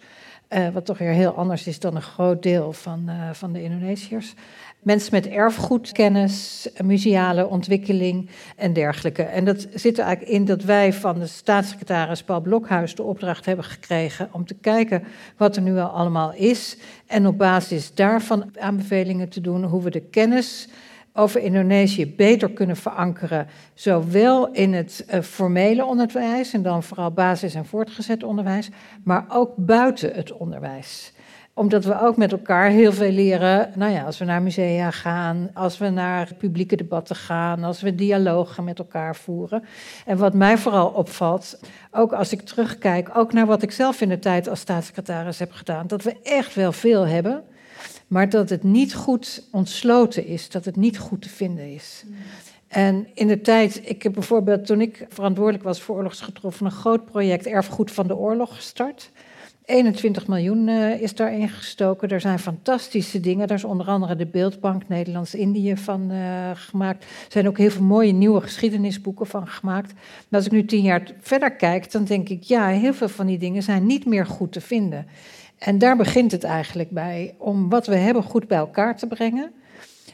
[SPEAKER 6] Uh, wat toch weer heel anders is dan een groot deel van, uh, van de Indonesiërs mensen met erfgoedkennis, museale ontwikkeling en dergelijke. En dat zit er eigenlijk in dat wij van de staatssecretaris Paul Blokhuis de opdracht hebben gekregen om te kijken wat er nu al allemaal is. En op basis daarvan aanbevelingen te doen hoe we de kennis over Indonesië beter kunnen verankeren, zowel in het uh, formele onderwijs en dan vooral basis- en voortgezet onderwijs, maar ook buiten het onderwijs omdat we ook met elkaar heel veel leren. Nou ja, als we naar musea gaan, als we naar publieke debatten gaan, als we dialogen met elkaar voeren. En wat mij vooral opvalt, ook als ik terugkijk, ook naar wat ik zelf in de tijd als staatssecretaris heb gedaan, dat we echt wel veel hebben, maar dat het niet goed ontsloten is, dat het niet goed te vinden is. En in de tijd, ik heb bijvoorbeeld toen ik verantwoordelijk was voor oorlogsgetroffen, een groot project Erfgoed van de Oorlog gestart. 21 miljoen uh, is daarin gestoken. Er zijn fantastische dingen. Daar is onder andere de Beeldbank Nederlands-Indië van uh, gemaakt. Er zijn ook heel veel mooie nieuwe geschiedenisboeken van gemaakt. Maar als ik nu tien jaar verder kijk, dan denk ik, ja, heel veel van die dingen zijn niet meer goed te vinden. En daar begint het eigenlijk bij, om wat we hebben goed bij elkaar te brengen.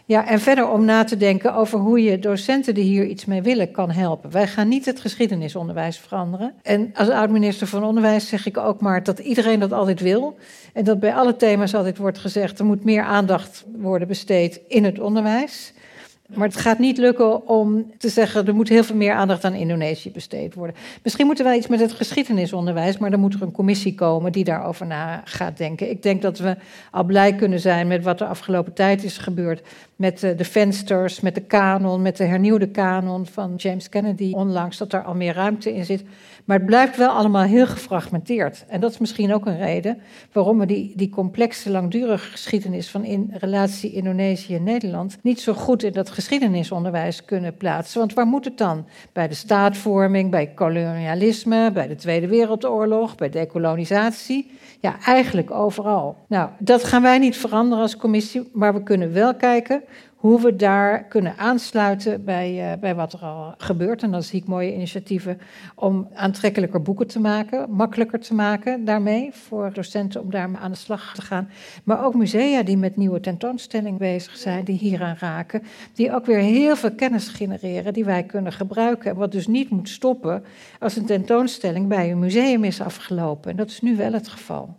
[SPEAKER 6] Ja, en verder om na te denken over hoe je docenten die hier iets mee willen kan helpen. Wij gaan niet het geschiedenisonderwijs veranderen. En als oud-minister van Onderwijs zeg ik ook maar dat iedereen dat altijd wil. En dat bij alle thema's altijd wordt gezegd, er moet meer aandacht worden besteed in het onderwijs. Maar het gaat niet lukken om te zeggen, er moet heel veel meer aandacht aan Indonesië besteed worden. Misschien moeten wij iets met het geschiedenisonderwijs, maar dan moet er een commissie komen die daarover na gaat denken. Ik denk dat we al blij kunnen zijn met wat er afgelopen tijd is gebeurd. Met de vensters, met de kanon, met de hernieuwde kanon van James Kennedy onlangs, dat er al meer ruimte in zit. Maar het blijft wel allemaal heel gefragmenteerd. En dat is misschien ook een reden waarom we die, die complexe, langdurige geschiedenis van in relatie Indonesië en Nederland niet zo goed in dat geschiedenisonderwijs kunnen plaatsen. Want waar moet het dan? Bij de staatvorming, bij kolonialisme, bij de Tweede Wereldoorlog, bij decolonisatie. Ja, eigenlijk overal. Nou, dat gaan wij niet veranderen als commissie, maar we kunnen wel kijken hoe we daar kunnen aansluiten bij, uh, bij wat er al gebeurt. En dan zie ik mooie initiatieven om aantrekkelijker boeken te maken, makkelijker te maken daarmee voor docenten om daarmee aan de slag te gaan. Maar ook musea die met nieuwe tentoonstellingen bezig zijn, die hieraan raken, die ook weer heel veel kennis genereren die wij kunnen gebruiken. Wat dus niet moet stoppen als een tentoonstelling bij een museum is afgelopen. En dat is nu wel het geval.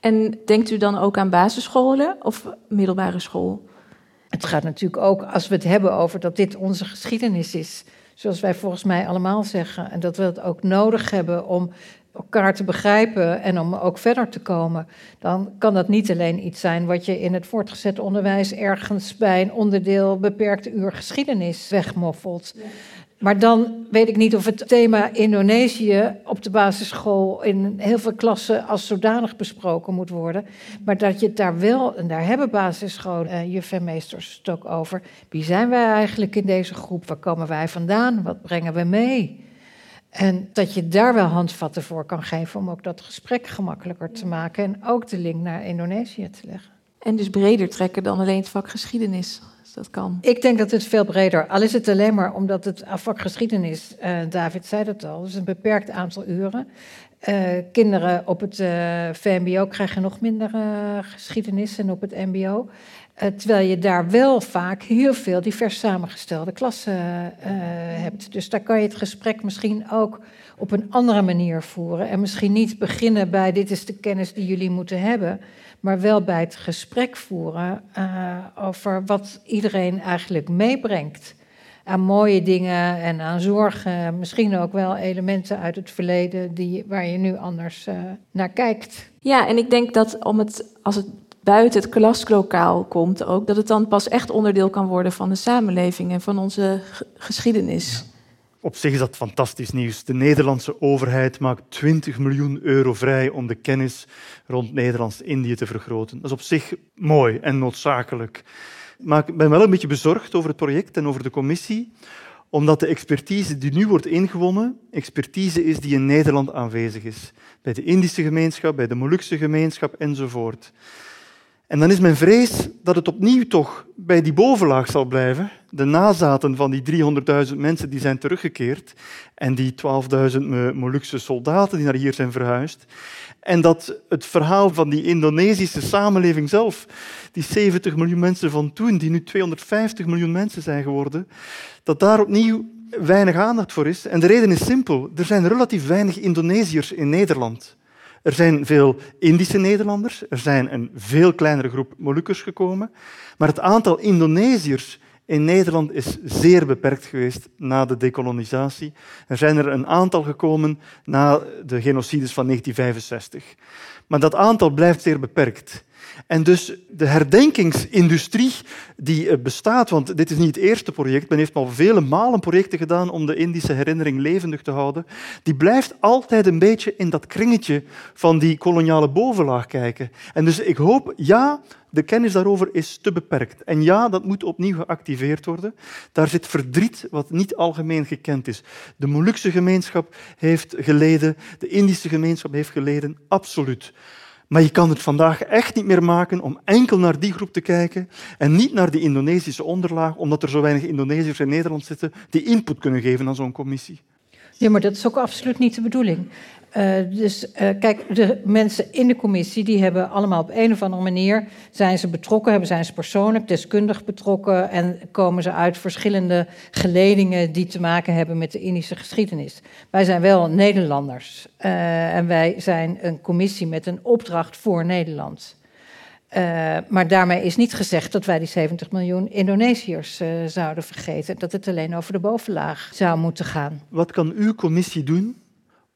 [SPEAKER 2] En denkt u dan ook aan basisscholen of middelbare school?
[SPEAKER 6] Het gaat natuurlijk ook, als we het hebben over dat dit onze geschiedenis is, zoals wij volgens mij allemaal zeggen, en dat we het ook nodig hebben om elkaar te begrijpen en om ook verder te komen, dan kan dat niet alleen iets zijn wat je in het voortgezet onderwijs ergens bij een onderdeel beperkte uur geschiedenis wegmoffelt. Maar dan weet ik niet of het thema Indonesië op de basisschool in heel veel klassen als zodanig besproken moet worden. Maar dat je het daar wel, en daar hebben basisscholen, uh, juf en meesters het ook over. Wie zijn wij eigenlijk in deze groep? Waar komen wij vandaan? Wat brengen we mee? En dat je daar wel handvatten voor kan geven om ook dat gesprek gemakkelijker te maken en ook de link naar Indonesië te leggen.
[SPEAKER 2] En dus breder trekken dan alleen het vak geschiedenis dat kan.
[SPEAKER 6] Ik denk dat het veel breder, al is het alleen maar omdat het vak geschiedenis, uh, David zei dat al, is een beperkt aantal uren. Uh, kinderen op het uh, VMBO krijgen nog minder geschiedenis en op het MBO. terwijl je daar wel vaak heel veel divers samengestelde klassen hebt. Dus daar kan je het gesprek misschien ook op een andere manier voeren. En misschien niet beginnen bij dit is de kennis die jullie moeten hebben maar wel bij het gesprek voeren uh, over wat iedereen eigenlijk meebrengt. Aan mooie dingen en aan zorgen, misschien ook wel elementen uit het verleden die, waar je nu anders uh, naar kijkt.
[SPEAKER 2] Ja, en ik denk dat om het, als het buiten het klaslokaal komt ook, dat het dan pas echt onderdeel kan worden van de samenleving en van onze geschiedenis.
[SPEAKER 3] Op zich is dat fantastisch nieuws. De Nederlandse overheid maakt 20 miljoen euro vrij om de kennis rond Nederlands-Indië te vergroten. Dat is op zich mooi en noodzakelijk. Maar ik ben wel een beetje bezorgd over het project en over de commissie, omdat de expertise die nu wordt ingewonnen, expertise is die in Nederland aanwezig is. Bij de Indische gemeenschap, bij de Molukse gemeenschap enzovoort. En dan is mijn vrees dat het opnieuw toch bij die bovenlaag zal blijven. De nazaten van die 300.000 mensen die zijn teruggekeerd en die 12.000 Molukse soldaten die naar hier zijn verhuisd. En dat het verhaal van die Indonesische samenleving zelf, die 70 miljoen mensen van toen, die nu 250 miljoen mensen zijn geworden, dat daar opnieuw weinig aandacht voor is. En de reden is simpel. Er zijn relatief weinig Indonesiërs in Nederland. Er zijn veel Indische Nederlanders, er zijn een veel kleinere groep Molukkers gekomen, maar het aantal Indonesiërs in Nederland is zeer beperkt geweest na de dekolonisatie. Er zijn er een aantal gekomen na de genocides van 1965. Maar dat aantal blijft zeer beperkt. En dus de herdenkingsindustrie die eh, bestaat, want dit is niet het eerste project, men heeft al vele malen projecten gedaan om de Indische herinnering levendig te houden, die blijft altijd een beetje in dat kringetje van die koloniale bovenlaag kijken. En dus ik hoop, ja, de kennis daarover is te beperkt. En ja, dat moet opnieuw geactiveerd worden. Daar zit verdriet wat niet algemeen gekend is. De Molukse gemeenschap heeft geleden, de Indische gemeenschap heeft geleden, absoluut. Maar je kan het vandaag echt niet meer maken om enkel naar die groep te kijken en niet naar die Indonesische onderlaag, omdat er zo weinig Indonesiërs in Nederland zitten die input kunnen geven aan zo'n commissie.
[SPEAKER 6] Ja, maar dat is ook absoluut niet de bedoeling. Uh, dus uh, kijk, de mensen in de commissie die hebben allemaal op een of andere manier zijn ze betrokken, hebben zijn ze persoonlijk, deskundig betrokken en komen ze uit verschillende geledingen die te maken hebben met de Indische geschiedenis. Wij zijn wel Nederlanders uh, en wij zijn een commissie met een opdracht voor Nederland. maar daarmee is niet gezegd dat wij die 70 miljoen Indonesiërs zouden vergeten. Dat het alleen over de bovenlaag zou moeten gaan.
[SPEAKER 3] Wat kan uw commissie doen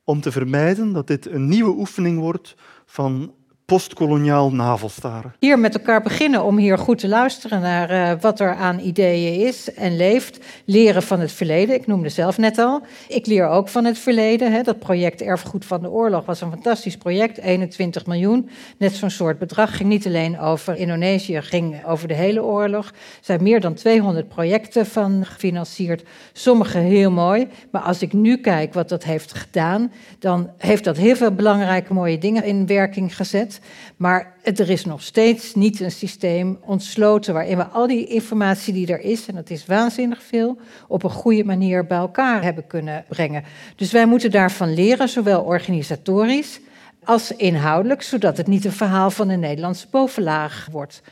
[SPEAKER 3] om te vermijden dat dit een nieuwe oefening wordt van postkoloniaal navelstaren.
[SPEAKER 6] Hier met elkaar beginnen om hier goed te luisteren naar uh, wat er aan ideeën is en leeft. Leren van het verleden. Ik noemde zelf net al. Ik leer ook van het verleden. Hè. Dat project Erfgoed van de Oorlog was een fantastisch project. 21 miljoen. Net zo'n soort bedrag. Ging niet alleen over Indonesië, ging over de hele oorlog. Er zijn meer dan 200 projecten van gefinancierd. Sommige heel mooi. Maar als ik nu kijk wat dat heeft gedaan, dan heeft dat heel veel belangrijke mooie dingen in werking gezet. Maar er is nog steeds niet een systeem ontsloten waarin we al die informatie die er is, en dat is waanzinnig veel, op een goede manier bij elkaar hebben kunnen brengen. Dus wij moeten daarvan leren, zowel organisatorisch als inhoudelijk, zodat het niet een verhaal van de Nederlandse bovenlaag wordt.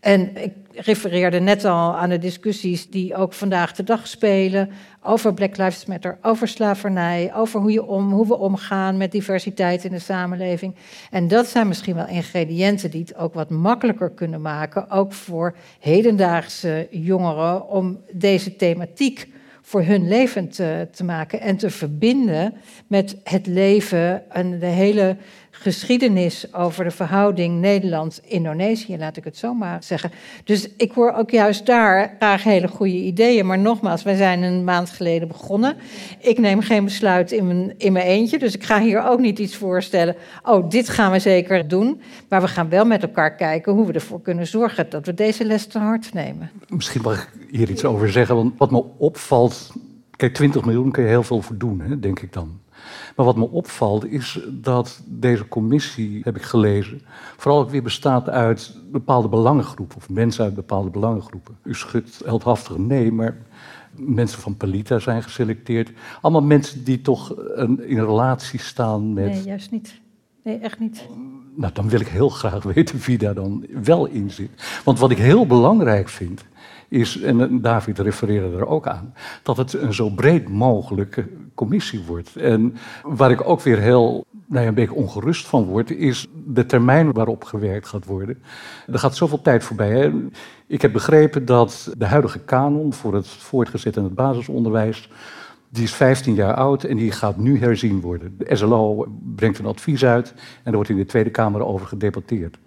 [SPEAKER 6] En ik refereerde net al aan de discussies die ook vandaag de dag spelen over Black Lives Matter, over slavernij, over hoe, je om, hoe we omgaan met diversiteit in de samenleving. En dat zijn misschien wel ingrediënten die het ook wat makkelijker kunnen maken, ook voor hedendaagse jongeren, om deze thematiek voor hun leven te, te maken en te verbinden met het leven en de hele geschiedenis over de verhouding Nederland-Indonesië, laat ik het zo maar zeggen. Dus ik hoor ook juist daar graag hele goede ideeën. Maar nogmaals, wij zijn een maand geleden begonnen. Ik neem geen besluit in mijn, in mijn eentje, dus ik ga hier ook niet iets voorstellen. Oh, dit gaan we zeker doen. Maar we gaan wel met elkaar kijken hoe we ervoor kunnen zorgen dat we deze les te hard nemen.
[SPEAKER 4] Misschien mag ik hier iets over zeggen, want wat me opvalt. Kijk, 20 miljoen kun je heel veel voor doen, hè, denk ik dan. Maar wat me opvalt is dat deze commissie, heb ik gelezen, vooral ook weer bestaat uit bepaalde belangengroepen of mensen uit bepaalde belangengroepen. U schudt heldhaftig nee, maar mensen van Palita zijn geselecteerd. Allemaal mensen die toch een, in relatie staan met.
[SPEAKER 6] Nee, juist niet. Nee, echt niet.
[SPEAKER 4] Nou, dan wil ik heel graag *laughs* weten wie daar dan wel in zit. Want wat ik heel belangrijk vind, is, en David refereerde er ook aan, dat het een zo breed mogelijke commissie wordt. En waar ik ook weer heel nou ja, een beetje ongerust van word, is de termijn waarop gewerkt gaat worden. Er gaat zoveel tijd voorbij. Hè? Ik heb begrepen dat de huidige kanon voor het voortgezet en het basisonderwijs. Die is 15 jaar oud en die gaat nu herzien worden. De SLO brengt een advies uit en er wordt in de Tweede Kamer over gedebatteerd.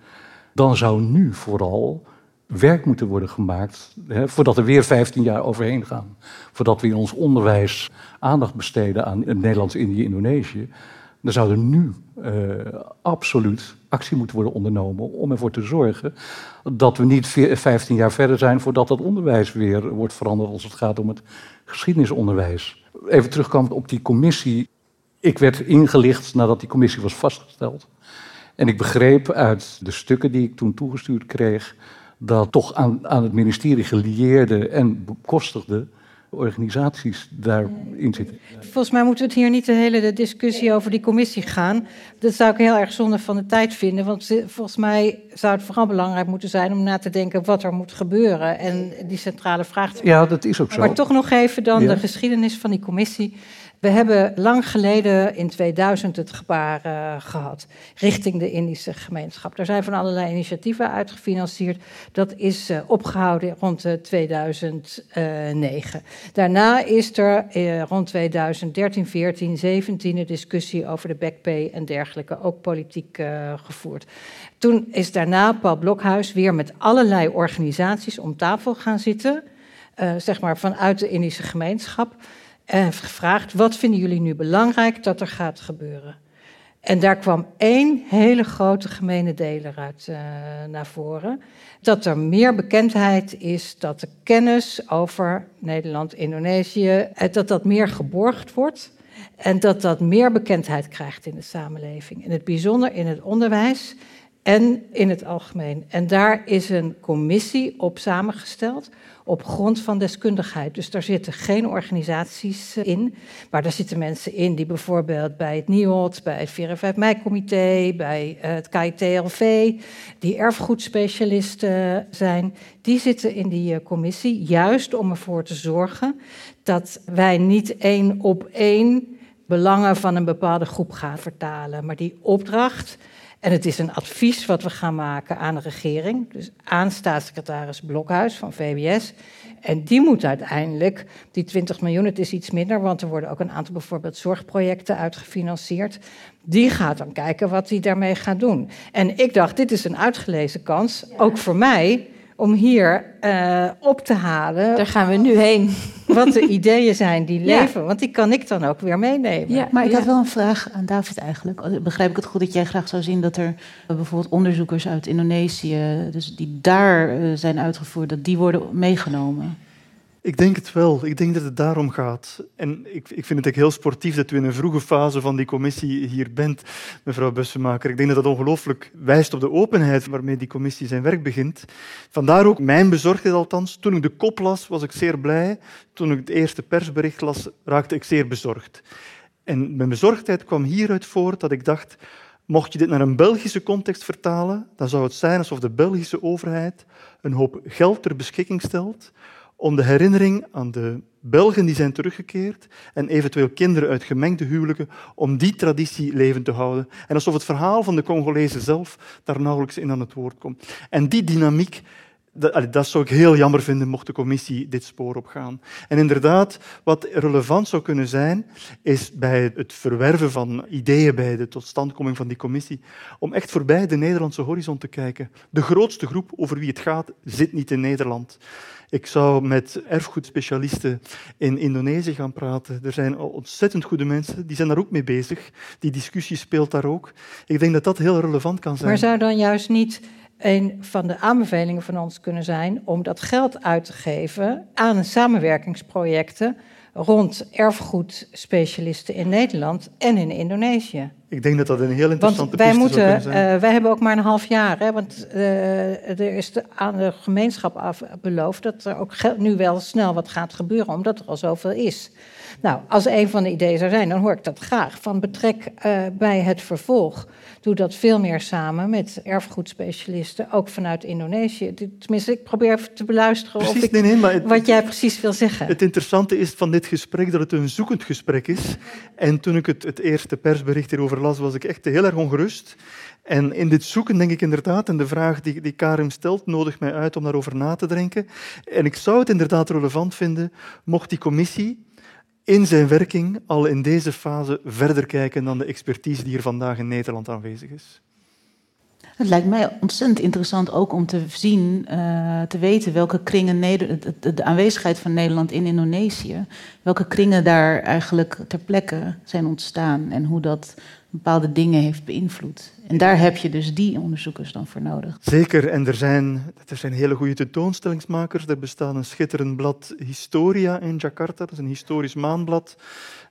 [SPEAKER 4] dan zou nu vooral werk moeten worden gemaakt, hè, voordat er weer 15 jaar overheen gaan. Voordat we in ons onderwijs aandacht besteden aan Nederlands-Indië, Indonesië. Dan zou er nu uh, absoluut actie moeten worden ondernomen om ervoor te zorgen dat we niet 15 jaar verder zijn voordat het onderwijs weer wordt veranderd als het gaat om het geschiedenisonderwijs. Even terugkomend op die commissie. Ik werd ingelicht nadat die commissie was vastgesteld. En ik begreep uit de stukken die ik toen toegestuurd kreeg dat toch aan, aan het ministerie gelieerde en bekostigde organisaties daarin zitten.
[SPEAKER 6] Volgens mij moeten we het hier niet de hele discussie over die commissie gaan. Dat zou ik heel erg zonde van de tijd vinden. Want volgens mij zou het vooral belangrijk moeten zijn om na te denken wat er moet gebeuren. En die centrale vraag. Te...
[SPEAKER 4] Ja, dat is ook zo.
[SPEAKER 6] Maar toch nog even dan de geschiedenis van die commissie. We hebben lang geleden in 2000 het gebaar uh, gehad richting de Indische gemeenschap. Daar zijn van allerlei initiatieven uitgefinancierd. Dat is uh, opgehouden rond uh, 2009. Daarna is er eh, rond 2013, 14, 17 een discussie over de backpay en dergelijke ook politiek eh, gevoerd. Toen is daarna Paul Blokhuis weer met allerlei organisaties om tafel gaan zitten, zeg maar vanuit de Indische gemeenschap en gevraagd: wat vinden jullie nu belangrijk dat er gaat gebeuren? En daar kwam één hele grote gemene deler uit uh, naar voren. Dat er meer bekendheid is, dat de kennis over Nederland, Indonesië, eh, dat dat meer geborgd wordt. En dat dat meer bekendheid krijgt in de samenleving. In het bijzonder in het onderwijs en in het algemeen. En daar is een commissie op samengesteld op grond van deskundigheid. Dus daar zitten geen organisaties eh, in, maar daar zitten mensen in die bijvoorbeeld bij het NIOD, bij het 4 5 mei-comité, bij eh, het KITLV, die erfgoedspecialisten zijn, die zitten in die eh, commissie juist om ervoor te zorgen dat wij niet één op één belangen van een bepaalde groep gaan vertalen, maar die opdracht en het is een advies wat we gaan maken aan de regering, dus aan staatssecretaris Blokhuis van VWS. En die moet uiteindelijk, die 20 miljoen, het is iets minder, want er worden ook een aantal bijvoorbeeld zorgprojecten uitgefinancierd. Die gaat dan kijken wat hij daarmee gaat doen. En ik dacht, dit is een uitgelezen kans, ook voor mij, om hier uh, op te halen.
[SPEAKER 2] Daar gaan we nu heen.
[SPEAKER 6] Wat de ideeën zijn die *laughs* leven, ja. want die kan ik dan ook weer meenemen.
[SPEAKER 5] Ja, maar ik had wel een vraag aan David eigenlijk. Begrijp ik het goed dat jij graag zou zien dat er bijvoorbeeld onderzoekers uit Indonesië, dus die daar uh, zijn uitgevoerd, dat die worden meegenomen?
[SPEAKER 3] Ik denk het wel. Ik denk dat het daarom gaat. En ik, ik vind het ook heel sportief dat u in een vroege fase van die commissie hier bent, mevrouw Bussemaker. Ik denk dat dat ongelooflijk wijst op de openheid waarmee die commissie zijn werk begint. Vandaar ook mijn bezorgdheid althans. Toen ik de kop las, was ik zeer blij. Toen ik het eerste persbericht las, raakte ik zeer bezorgd. En mijn bezorgdheid kwam hieruit voort dat ik dacht, mocht je dit naar een Belgische context vertalen, dan zou het zijn alsof de Belgische overheid een hoop geld ter beschikking stelt om de herinnering aan de Belgen die zijn teruggekeerd en eventueel kinderen uit gemengde huwelijken, om die traditie levend te houden. En alsof het verhaal van de Congolezen zelf daar nauwelijks in aan het woord komt. En die dynamiek, dat, dat zou ik heel jammer vinden mocht de commissie dit spoor opgaan. En inderdaad, wat relevant zou kunnen zijn, is bij het verwerven van ideeën bij de totstandkoming van die commissie, om echt voorbij de Nederlandse horizon te kijken. De grootste groep over wie het gaat, zit niet in Nederland. Ik zou met erfgoedspecialisten in Indonesië gaan praten. Er zijn ontzettend goede mensen, die zijn daar ook mee bezig. Die discussie speelt daar ook. Ik denk dat dat heel relevant kan zijn.
[SPEAKER 6] Maar zou dan juist niet een van de aanbevelingen van ons kunnen zijn om dat geld uit te geven aan samenwerkingsprojecten rond erfgoedspecialisten in Nederland en in Indonesië.
[SPEAKER 3] Ik denk dat dat een heel interessante
[SPEAKER 6] want wij moeten. Uh, wij hebben ook maar een half jaar, hè, want uh, er is de, aan de gemeenschap af, beloofd dat er ook nu wel snel wat gaat gebeuren, omdat er al zoveel is. Nou, als een van de ideeën zou zijn, dan hoor ik dat graag. Van betrek uh, bij het vervolg. Doe dat veel meer samen met erfgoedspecialisten, ook vanuit Indonesië. Tenminste, ik probeer even te beluisteren
[SPEAKER 3] precies,
[SPEAKER 6] of ik,
[SPEAKER 3] nee, nee, maar het,
[SPEAKER 6] wat jij precies wil zeggen.
[SPEAKER 3] Het interessante is van dit gesprek dat het een zoekend gesprek is. En toen ik het, het eerste persbericht hierover las, was ik echt heel erg ongerust. En in dit zoeken denk ik inderdaad, en de vraag die, die Karim stelt, nodigt mij uit om daarover na te denken. En ik zou het inderdaad relevant vinden mocht die commissie in zijn werking al in deze fase verder kijken dan de expertise die hier vandaag in Nederland aanwezig is.
[SPEAKER 5] Het lijkt mij ontzettend interessant ook om te zien, uh, te weten welke kringen Neder de, de, aanwezigheid van Nederland in Indonesië, welke kringen daar eigenlijk ter plekke zijn ontstaan en hoe dat bepaalde dingen heeft beïnvloed. En daar heb je dus die onderzoekers dan voor nodig.
[SPEAKER 3] Zeker, en er zijn, er zijn hele goede tentoonstellingsmakers. Er bestaat een schitterend blad Historia in Jakarta, dat is een historisch maandblad.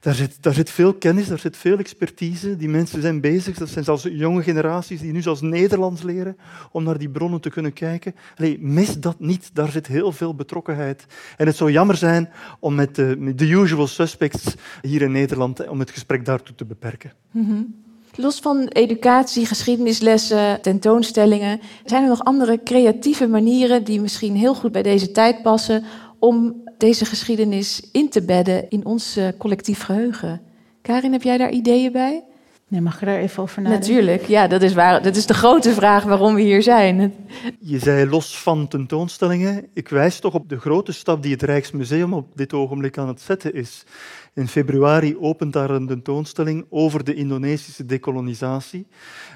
[SPEAKER 3] Daar zit, daar zit veel kennis, daar zit veel expertise. Die mensen zijn bezig, dat zijn zelfs jonge generaties die nu zelfs Nederlands leren om naar die bronnen te kunnen kijken. Allee, mis dat niet, daar zit heel veel betrokkenheid. En het zou jammer zijn om met de, usual suspects hier in Nederland om het gesprek daartoe te beperken.
[SPEAKER 2] Mm Los van educatie, geschiedenislessen, tentoonstellingen, zijn er nog andere creatieve manieren die misschien heel goed bij deze tijd passen om deze geschiedenis in te bedden in ons eh, collectief geheugen? Karin, heb jij daar ideeën bij?
[SPEAKER 5] Nee, mag je daar even over nadenken?
[SPEAKER 2] Natuurlijk, ja, dat is, waar, dat is de grote vraag waarom we hier zijn.
[SPEAKER 3] Je zei los van tentoonstellingen. Ik wijs toch op de grote stap die het Rijksmuseum op dit ogenblik aan het zetten is. In februari opent daar een tentoonstelling over de Indonesische dekolonisatie.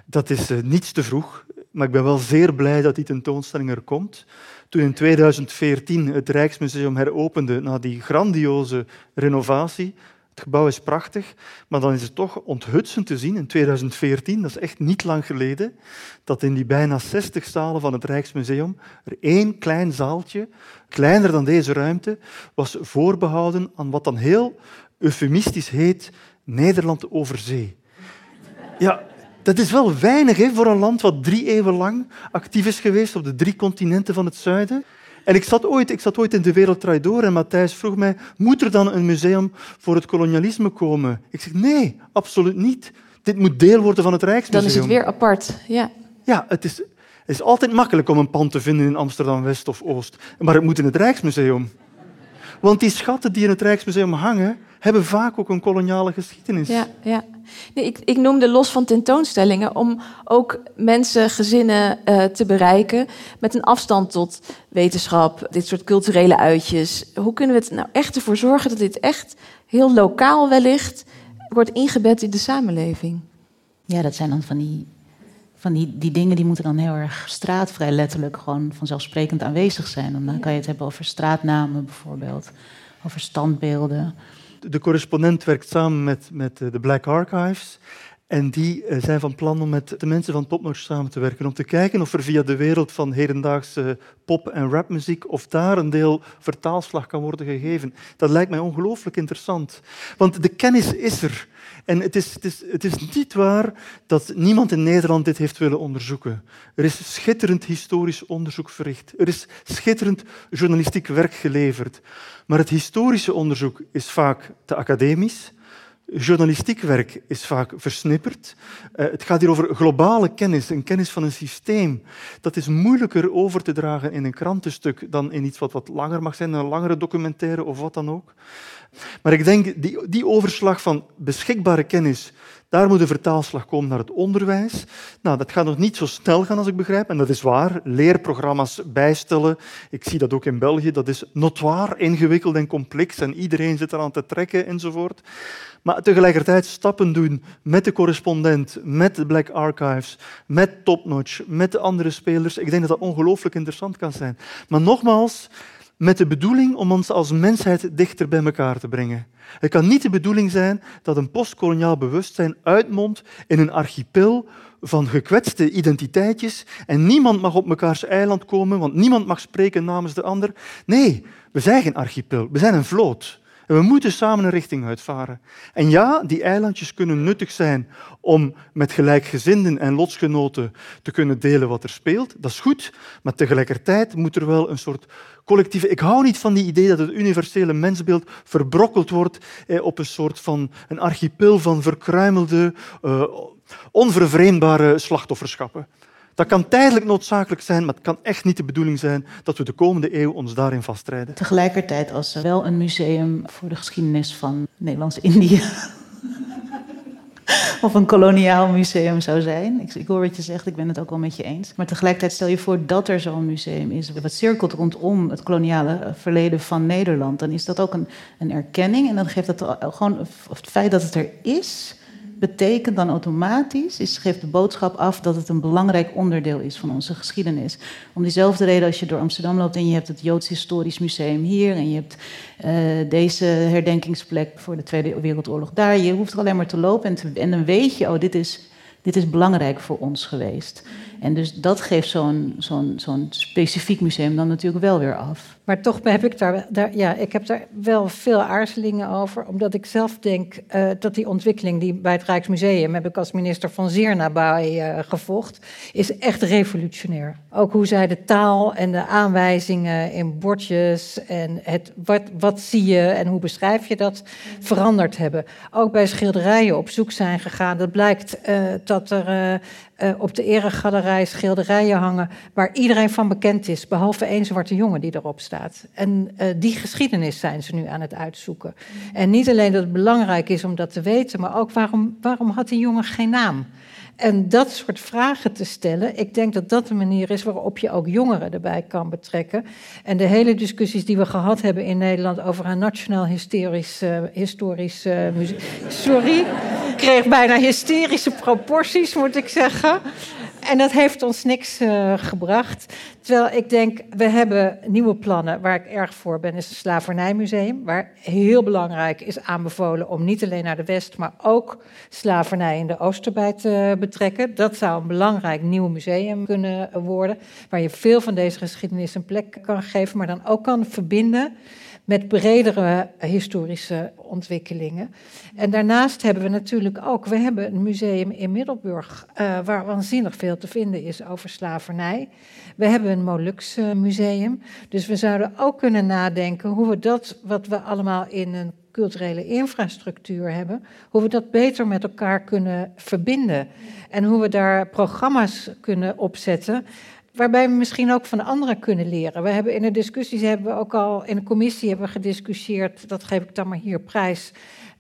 [SPEAKER 3] Dat is uh, niets te vroeg, maar ik ben wel zeer blij dat die tentoonstelling er komt. Toen in 2014 het Rijksmuseum heropende na die grandioze renovatie, het gebouw is prachtig, maar dan is het toch onthutsend te zien in 2014, dat is echt niet lang geleden, dat in die bijna 60 zalen van het Rijksmuseum er één klein zaaltje, kleiner dan deze ruimte, was voorbehouden aan wat dan heel eufemistisch heet Nederland over zee. Ja, dat is wel weinig hè, voor een land wat drie eeuwen lang actief is geweest op de drie continenten van het zuiden. En ik zat ooit, ik zat ooit in de Wereld Door en Matthijs vroeg mij, moet er dan een museum voor het kolonialisme komen? Ik zeg, nee, absoluut niet. Dit moet deel worden van het Rijksmuseum.
[SPEAKER 2] Dan is het weer apart, ja.
[SPEAKER 3] Ja, het is, het is altijd makkelijk om een pand te vinden in Amsterdam-West of Oost. Maar het moet in het Rijksmuseum. Want die schatten die in het Rijksmuseum hangen, hebben vaak ook een koloniale geschiedenis.
[SPEAKER 2] Ja, ja. Nee, ik, ik noemde los van tentoonstellingen om ook mensen, gezinnen uh, te bereiken met een afstand tot wetenschap, dit soort culturele uitjes. Hoe kunnen we het nou echt ervoor zorgen dat dit echt heel lokaal wellicht wordt ingebed in de samenleving?
[SPEAKER 5] Ja, dat zijn dan van die, van die, die dingen die moeten dan heel erg straatvrij letterlijk gewoon vanzelfsprekend aanwezig zijn. dan kan je het hebben over straatnamen bijvoorbeeld, over standbeelden
[SPEAKER 3] de correspondent werkt samen met, met eh, de Black Archives. En die eh, zijn van plan om met de mensen van Topnotch samen te werken. Om te kijken of er via de wereld van hedendaagse pop- en rapmuziek, of daar een deel vertaalslag kan worden gegeven. Dat lijkt mij ongelooflijk interessant. Want de kennis is er. En het is, het, is, het is niet waar dat niemand in Nederland dit heeft willen onderzoeken. Er is schitterend historisch onderzoek verricht. Er is schitterend journalistiek werk geleverd. Maar het historische onderzoek is vaak te academisch. Journalistiek werk is vaak versnipperd. Uh, het gaat hier over globale kennis, een kennis van een systeem. Dat is moeilijker over te dragen in een krantenstuk dan in iets wat wat langer mag zijn, een langere documentaire of wat dan ook. Maar ik denk, die, die overslag van beschikbare kennis, daar moet een vertaalslag komen naar het onderwijs. Nou, dat gaat nog niet zo snel gaan als ik begrijp, en dat is waar. Leerprogramma's bijstellen, ik zie dat ook in België, dat is notoir ingewikkeld en complex en iedereen zit eraan te trekken enzovoort. Maar tegelijkertijd stappen doen met de correspondent, met de Black Archives, met Topnotch, met de andere spelers. Ik denk dat dat ongelooflijk interessant kan zijn. Maar nogmaals, met de bedoeling om ons als mensheid dichter bij elkaar te brengen. Het kan niet de bedoeling zijn dat een postkoloniaal bewustzijn uitmondt in een archipel van gekwetste identiteitjes en niemand mag op mekaars eiland komen, want niemand mag spreken namens de ander. Nee, we zijn geen archipel, we zijn een vloot. We moeten samen een richting uitvaren. En ja, die eilandjes kunnen nuttig zijn om met gelijkgezinden en lotsgenoten te kunnen delen wat er speelt. Dat is goed, maar tegelijkertijd moet er wel een soort collectieve... Ik hou niet van die idee dat het universele mensbeeld verbrokkeld wordt eh, op een soort van een archipel van verkruimelde, uh, onvervreemdbare slachtofferschappen. Dat kan tijdelijk noodzakelijk zijn, maar het kan echt niet de bedoeling zijn dat we de komende eeuw ons daarin vastrijden.
[SPEAKER 5] Tegelijkertijd, als wel een museum voor de geschiedenis van Nederlands-Indië *laughs* of een koloniaal museum zou zijn. Ik, ik, hoor wat je zegt, ik ben het ook wel met je eens. Maar tegelijkertijd stel je voor dat er zo'n museum is, wat cirkelt rondom het koloniale verleden van Nederland. Dan is dat ook een, een erkenning en dan geeft dat gewoon het feit dat het er is, betekent dan automatisch, is, geeft de boodschap af dat het een belangrijk onderdeel is van onze geschiedenis. Om diezelfde reden als je door Amsterdam loopt en je hebt het Joods Historisch Museum hier en je hebt uh, deze herdenkingsplek voor de Tweede Wereldoorlog daar. Je hoeft alleen maar te lopen en, en dan weet je, oh, dit is, dit is belangrijk voor ons geweest. En dus dat geeft zo'n specifiek museum dan natuurlijk wel weer af.
[SPEAKER 6] Maar toch heb ik daar, daar, ja, ik heb daar wel veel aarzelingen over. Omdat ik zelf denk uh, dat die ontwikkeling die bij het Rijksmuseum heb ik als minister van zeer nabij uh, is echt revolutionair. Ook hoe zij de taal en de aanwijzingen in bordjes en het, wat, wat zie je en hoe beschrijf je dat veranderd hebben. Ook bij schilderijen op zoek zijn gegaan. Dat blijkt uh, dat er uh, op de eregalerij schilderijen hangen waar iedereen van bekend is, behalve één zwarte jongen die erop staat. En uh, die geschiedenis zijn ze nu aan het uitzoeken. En niet alleen dat het belangrijk is om dat te weten, maar ook waarom, waarom had die jongen geen naam? En dat soort vragen te stellen, ik denk dat dat de manier is waarop je ook jongeren erbij kan betrekken. En de hele discussies die we gehad hebben in Nederland over een nationaal hysterisch, uh, historisch. Sorry, kreeg bijna hysterische proporties, moet ik zeggen. En dat heeft ons niks uh, gebracht. Terwijl ik denk, we hebben nieuwe plannen. Waar ik erg voor ben, is het Slavernijmuseum. Waar heel belangrijk is aanbevolen om niet alleen naar de West, maar ook slavernij in de Oost bij te betrekken. Dat zou een belangrijk nieuw museum kunnen worden. Waar je veel van deze geschiedenis een plek kan geven, maar dan ook kan verbinden met bredere historische ontwikkelingen. En daarnaast hebben we natuurlijk ook, we hebben een museum in Middelburg uh, waar waanzinnig veel te vinden is over slavernij. We hebben een Molux museum, dus we zouden ook kunnen nadenken hoe we dat wat we allemaal in een culturele infrastructuur hebben, hoe we dat beter met elkaar kunnen verbinden en hoe we daar programma's kunnen opzetten waarbij we misschien ook van anderen kunnen leren. We hebben in de discussies hebben we ook al in de commissie hebben we gediscussieerd, dat geef ik dan maar hier prijs.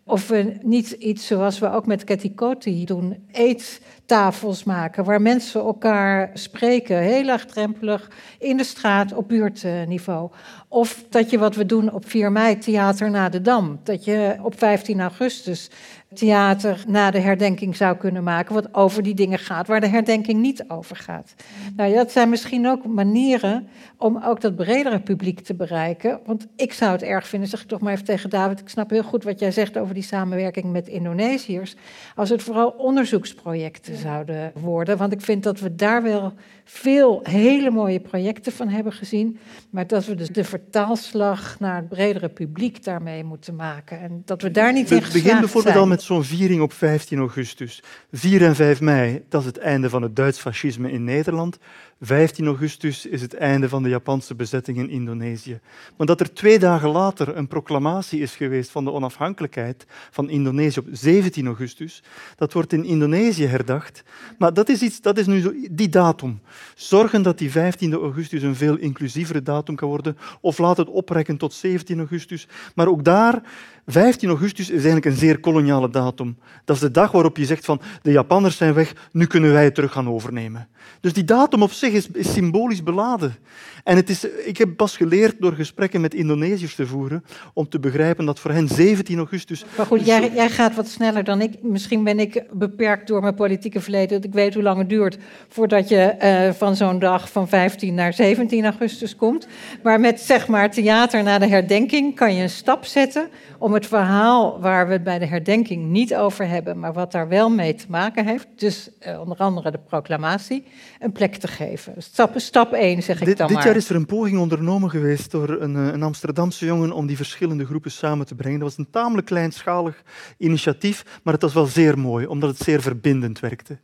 [SPEAKER 6] Of we niet iets zoals we ook met Coty doen, eettafels maken, waar mensen elkaar spreken, heel laagdrempelig, in de straat, op buurtniveau. Of dat je wat we doen op 4 mei, Theater na de Dam. Dat je op 15 augustus theater na de herdenking zou kunnen maken, wat over die dingen gaat waar de herdenking niet over gaat. Nou, dat zijn misschien ook manieren om ook dat bredere publiek te bereiken. Want ik zou het erg vinden, zeg ik toch maar even tegen David, ik snap heel goed wat jij zegt over die samenwerking met Indonesiërs, als het vooral onderzoeksprojecten zouden worden. Want ik vind dat we daar wel veel hele mooie projecten van hebben gezien, maar dat we dus de vertaalslag naar het bredere publiek daarmee moeten maken. En dat we daar niet in geslaagd
[SPEAKER 3] Begin bijvoorbeeld al met zo'n viering op 15 augustus. 4 en 5 mei, dat is het einde van het Duits fascisme in Nederland. 15 augustus is het einde van de Japanse bezetting in Indonesië. Maar dat er twee dagen later een proclamatie is geweest van de onafhankelijkheid van Indonesië op 17 augustus, dat wordt in Indonesië herdacht. Maar dat is, iets, dat is nu zo, die datum. Zorgen dat die 15 augustus een veel inclusievere datum kan worden, of laat het oprekken tot 17 augustus. Maar ook daar 15 augustus is eigenlijk een zeer koloniale datum. Dat is de dag waarop je zegt van de Japanners zijn weg, nu kunnen wij het terug gaan overnemen. Dus die datum op zich is, is symbolisch beladen. En het is, ik heb pas geleerd door gesprekken met Indonesiërs te voeren om te begrijpen dat voor hen 17 augustus...
[SPEAKER 6] Maar goed, jij, jij gaat wat sneller dan ik. Misschien ben ik beperkt door mijn politieke verleden. Dat ik weet hoe lang het duurt voordat je uh, van zo'n dag van 15 naar 17 augustus komt. Maar met zeg maar theater na de herdenking kan je een stap zetten om het verhaal waar we het bij de herdenking niet over hebben, maar wat daar wel mee te maken heeft, dus uh, onder andere de proclamatie, een plek te geven. Stap, stap 1, zeg ik
[SPEAKER 3] dit,
[SPEAKER 6] dan
[SPEAKER 3] dit
[SPEAKER 6] maar.
[SPEAKER 3] jaar is er een poging ondernomen geweest door een, eh, een, Amsterdamse jongen om die verschillende groepen samen te brengen. Dat was een tamelijk kleinschalig initiatief, maar het was wel zeer mooi, omdat het zeer verbindend werkte.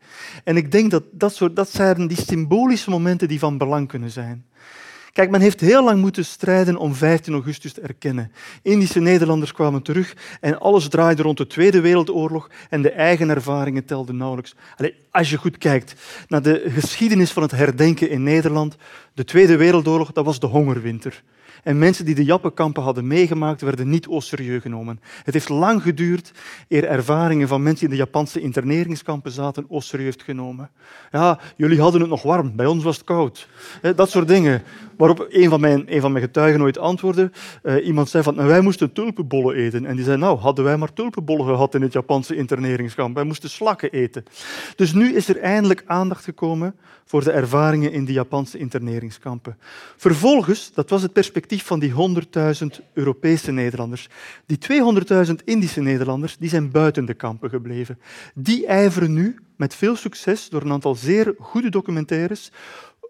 [SPEAKER 3] En ik denk dat dat, soort, dat zijn die symbolische momenten die van belang kunnen zijn. Kijk, men heeft heel lang moeten strijden om 15 augustus te erkennen. Indische Nederlanders kwamen terug en alles draaide rond de Tweede Wereldoorlog en de eigen ervaringen telden nauwelijks. Als je goed kijkt naar de geschiedenis van het herdenken in Nederland, de Tweede Wereldoorlog, dat was de hongerwinter. En mensen die de Jappenkampen hadden meegemaakt, werden niet au serieus genomen. Het heeft lang geduurd eer ervaringen van mensen in de Japanse interneringskampen zaten au serieus genomen. Ja, jullie hadden het nog warm, bij ons was het koud. Dat soort dingen. Waarop een van mijn, van mijn getuigen ooit antwoordde. Uh, iemand zei van, wij moesten tulpenbollen eten. En die zei, nou, hadden wij maar tulpenbollen gehad in het Japanse interneringskamp. Wij moesten slakken eten. Dus nu is er eindelijk aandacht gekomen voor de ervaringen in de Japanse interneringskampen. Vervolgens, dat was het perspectief van die 100.000 Europese Nederlanders. Die 200.000 Indische Nederlanders die zijn buiten de kampen gebleven. Die ijveren nu met veel succes door een aantal zeer goede documentaires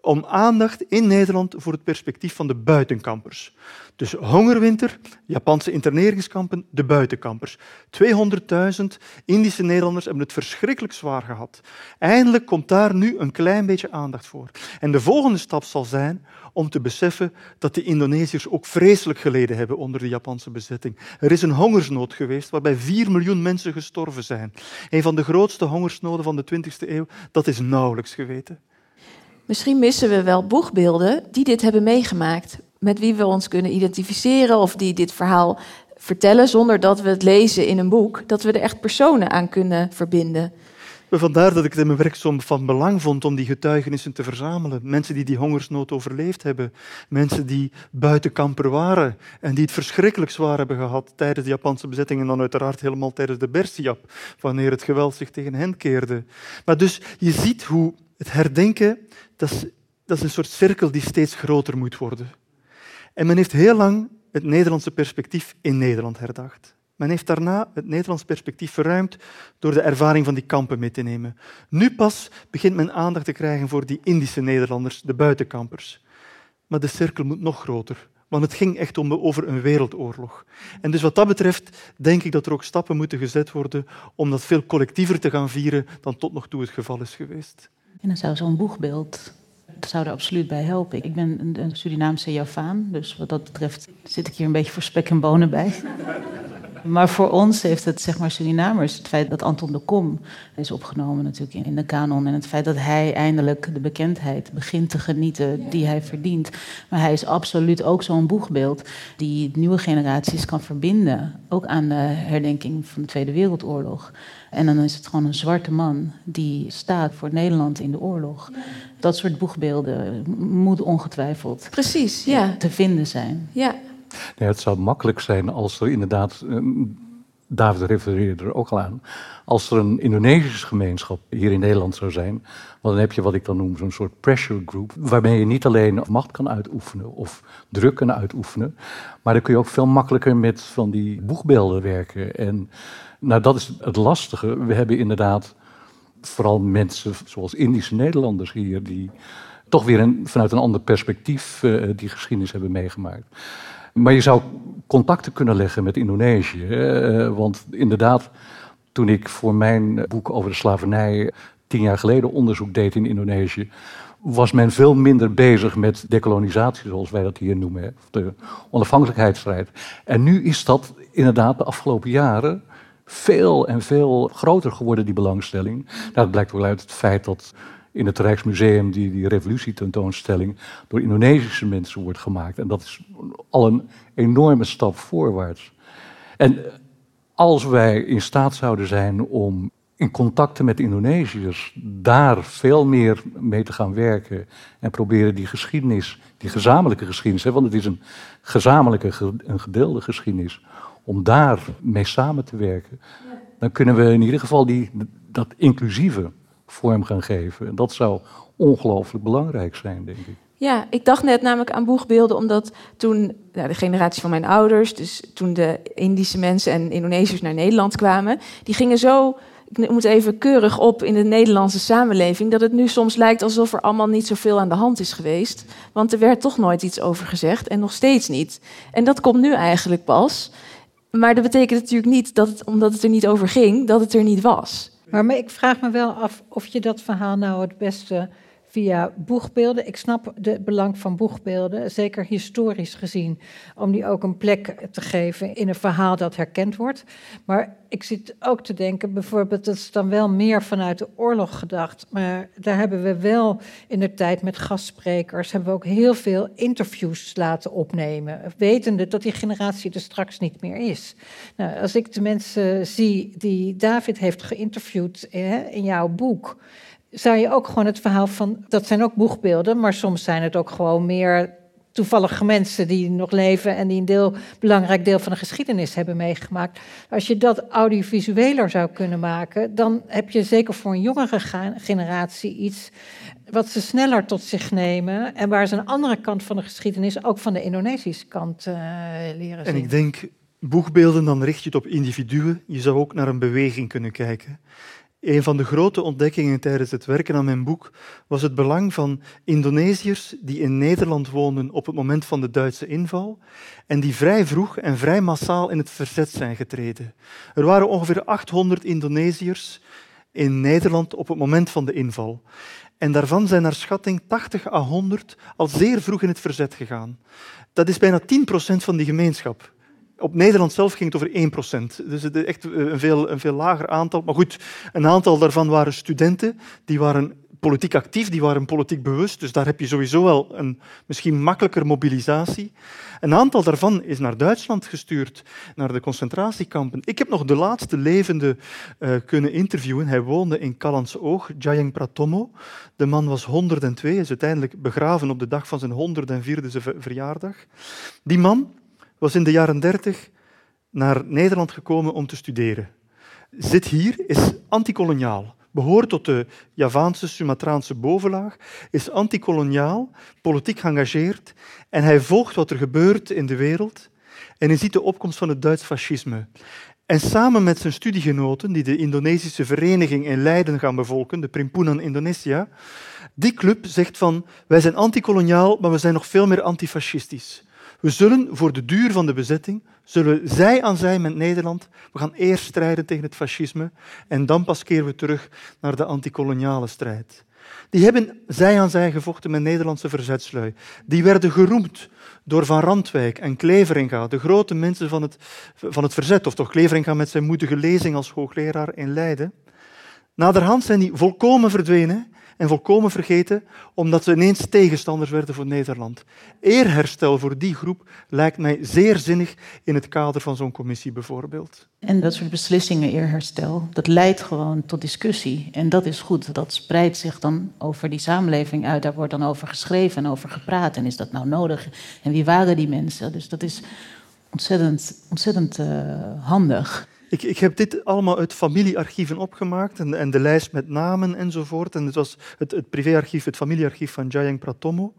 [SPEAKER 3] om aandacht in Nederland voor het perspectief van de buitenkampers. Dus hongerwinter, Japanse interneringskampen, de buitenkampers. 200.000 Indische Nederlanders hebben het verschrikkelijk zwaar gehad. Eindelijk komt daar nu een klein beetje aandacht voor. En de volgende stap zal zijn om te beseffen dat de Indonesiërs ook vreselijk geleden hebben onder de Japanse bezetting. Er is een hongersnood geweest waarbij 4 miljoen mensen gestorven zijn. Een van de grootste hongersnoden van de 20e eeuw, dat is nauwelijks geweten.
[SPEAKER 2] Misschien missen we wel boegbeelden die dit hebben meegemaakt, met wie we ons kunnen identificeren of die dit verhaal vertellen zonder dat we het lezen in een boek, dat we er echt personen aan kunnen verbinden.
[SPEAKER 3] Vandaar dat ik het in mijn werk zo van belang vond om die getuigenissen te verzamelen. Mensen die die hongersnood overleefd hebben. Mensen die buitenkamper waren en die het verschrikkelijk zwaar hebben gehad tijdens de Japanse bezetting en dan uiteraard helemaal tijdens de Bersiap, wanneer het geweld zich tegen hen keerde. Maar dus je ziet hoe het herdenken, dat is, dat is een soort cirkel die steeds groter moet worden. En men heeft heel lang het Nederlandse perspectief in Nederland herdacht. Men heeft daarna het Nederlands perspectief verruimd door de ervaring van die kampen mee te nemen. Nu pas begint men aandacht te krijgen voor die Indische Nederlanders, de buitenkampers. Maar de cirkel moet nog groter, want het ging echt om, over een wereldoorlog. En dus wat dat betreft denk ik dat er ook stappen moeten gezet worden om dat veel collectiever te gaan vieren dan tot nog toe het geval is geweest.
[SPEAKER 5] En dan zou zo'n boegbeeld dat zou er absoluut bij helpen. Ik ben een, Surinaamse Javaan, dus wat dat betreft zit ik hier een beetje voor spek en bonen bij. *laughs* Maar voor ons heeft het, zeg maar, Surinamers, het feit dat Anton de Kom is opgenomen natuurlijk in de kanon en het feit dat hij eindelijk de bekendheid begint te genieten die hij verdient. Maar hij is absoluut ook zo'n boegbeeld die nieuwe generaties kan verbinden, ook aan de herdenking van de Tweede Wereldoorlog. En dan is het gewoon een zwarte man die staat voor Nederland in de oorlog. Dat soort boegbeelden moet ongetwijfeld
[SPEAKER 2] Precies, ja.
[SPEAKER 5] te vinden zijn.
[SPEAKER 2] Ja.
[SPEAKER 4] Nee, het zou makkelijk zijn als er inderdaad, ehm, David refereerde er ook al aan, als er een Indonesische gemeenschap hier in Nederland zou zijn, want dan heb je wat ik dan noem zo'n soort pressure group, waarmee je niet alleen macht kan uitoefenen of druk kan uitoefenen, maar dan kun je ook veel makkelijker met van die boegbeelden werken. En nou, dat is het lastige. We hebben inderdaad vooral mensen zoals Indische Nederlanders hier, die toch weer een, vanuit een ander perspectief uh, die geschiedenis hebben meegemaakt. Maar je zou contacten kunnen leggen met Indonesië. Uh, want inderdaad, toen ik voor mijn boek over de slavernij tien jaar geleden onderzoek deed in Indonesië, was men veel minder bezig met decolonisatie, zoals wij dat hier noemen, of de onafhankelijkheidsstrijd. En nu is dat inderdaad de afgelopen jaren veel en veel groter geworden, die belangstelling. Dat blijkt wel uit het feit dat in het Rijksmuseum die, die revolutietentoonstelling door Indonesische mensen wordt gemaakt. En dat is al een enorme stap voorwaarts. En als wij in staat zouden zijn om in contacten met Indonesiërs daar veel meer mee te gaan werken en proberen die geschiedenis, die gezamenlijke geschiedenis, hè, want het is een gezamenlijke, een gedeelde geschiedenis, om daar mee samen te werken, dan kunnen we in ieder geval die, dat inclusieve vorm gaan geven. En dat zou ongelooflijk belangrijk zijn, denk ik.
[SPEAKER 2] Ja, ik dacht net namelijk aan boegbeelden, omdat toen nou, de generatie van mijn ouders, dus toen de Indische mensen en Indonesiërs naar Nederland kwamen, die gingen zo, ik moet even keurig op in de Nederlandse samenleving, dat het nu soms lijkt alsof er allemaal niet zoveel aan de hand is geweest. Want er werd toch nooit iets over gezegd en nog steeds niet. En dat komt nu eigenlijk pas. Maar dat betekent natuurlijk niet dat omdat het er niet over ging, dat het er niet was.
[SPEAKER 6] Maar, ik vraag me wel af of je dat verhaal nou het beste via boegbeelden. Ik snap het belang van boegbeelden, zeker historisch gezien, om die ook een plek te geven in een verhaal dat herkend wordt. Maar ik zit ook te denken, bijvoorbeeld, dat is dan wel meer vanuit de oorlog gedacht. Maar daar hebben we wel in de tijd met gastsprekers, hebben we ook heel veel interviews laten opnemen. Wetende dat die generatie er straks niet meer is. Nou, als ik de mensen zie die David heeft geïnterviewd hè, in jouw boek zou je ook gewoon het verhaal van. Dat zijn ook boegbeelden, maar soms zijn het ook gewoon meer toevallige mensen die nog leven en die een deel, belangrijk deel van de geschiedenis hebben meegemaakt. Als je dat audiovisueler zou kunnen maken, dan heb je zeker voor een jongere generatie iets wat ze sneller tot zich nemen en waar ze een andere kant van de geschiedenis, ook van de Indonesische kant, uh, leren zien.
[SPEAKER 3] En ik denk, boegbeelden, dan richt je het op individuen. Je zou ook naar een beweging kunnen kijken. Een van de grote ontdekkingen tijdens het werken aan mijn boek was het belang van Indonesiërs die in Nederland woonden op het moment van de Duitse inval en die vrij vroeg en vrij massaal in het verzet zijn getreden. Er waren ongeveer 800 Indonesiërs in Nederland op het moment van de inval. En daarvan zijn naar schatting 80 à 100 al zeer vroeg in het verzet gegaan. Dat is bijna 10% van die gemeenschap. Op Nederland zelf ging het over 1%. Dus het is echt een veel, een veel lager aantal. Maar goed, een aantal daarvan waren studenten. Die waren politiek actief, die waren politiek bewust. Dus daar heb je sowieso wel een misschien makkelijker mobilisatie. Een aantal daarvan is naar Duitsland gestuurd, naar de concentratiekampen. Ik heb nog de laatste levende uh, kunnen interviewen. Hij woonde in Callans Oog, Jayeng Pratomo. De man was 102, is uiteindelijk begraven op de dag van zijn 104e verjaardag. Die man was in de jaren 30 naar Nederland gekomen om te studeren. Zit hier, is antikoloniaal, behoort tot de Javaanse Sumatraanse bovenlaag, is antikoloniaal, politiek geëngageerd en hij volgt wat er gebeurt in de wereld en hij ziet de opkomst van het Duits fascisme. En samen met zijn studiegenoten, die de Indonesische vereniging in Leiden gaan bevolken, de Primpunan Indonesia, die club zegt van wij zijn antikoloniaal, maar we zijn nog veel meer antifascistisch. We zullen voor de duur van de bezetting, zullen zij aan zij met Nederland, we gaan eerst strijden tegen het fascisme en dan pas keren we terug naar de antikoloniale strijd. Die hebben zij aan zij gevochten met Nederlandse verzetslui. Die werden geroemd door Van Randwijk en Kleveringa, de grote mensen van het, van het verzet, of toch Kleveringa met zijn moedige lezing als hoogleraar in Leiden. Naderhand zijn die volkomen verdwenen en volkomen vergeten, omdat ze ineens tegenstanders werden voor Nederland. Eerherstel voor die groep lijkt mij zeer zinnig in het kader van zo'n commissie bijvoorbeeld.
[SPEAKER 5] En dat soort beslissingen, eerherstel, dat leidt gewoon tot discussie. En dat is goed. Dat spreidt zich dan over die samenleving uit. Daar wordt dan over geschreven en over gepraat. En is dat nou nodig? En wie waren die mensen? Dus dat is ontzettend, ontzettend uh, handig.
[SPEAKER 3] Ik, ik, heb dit allemaal uit familiearchieven opgemaakt en, en, de lijst met namen enzovoort. En het was het, het privéarchief, het familiearchief van Jayeng Pratomo.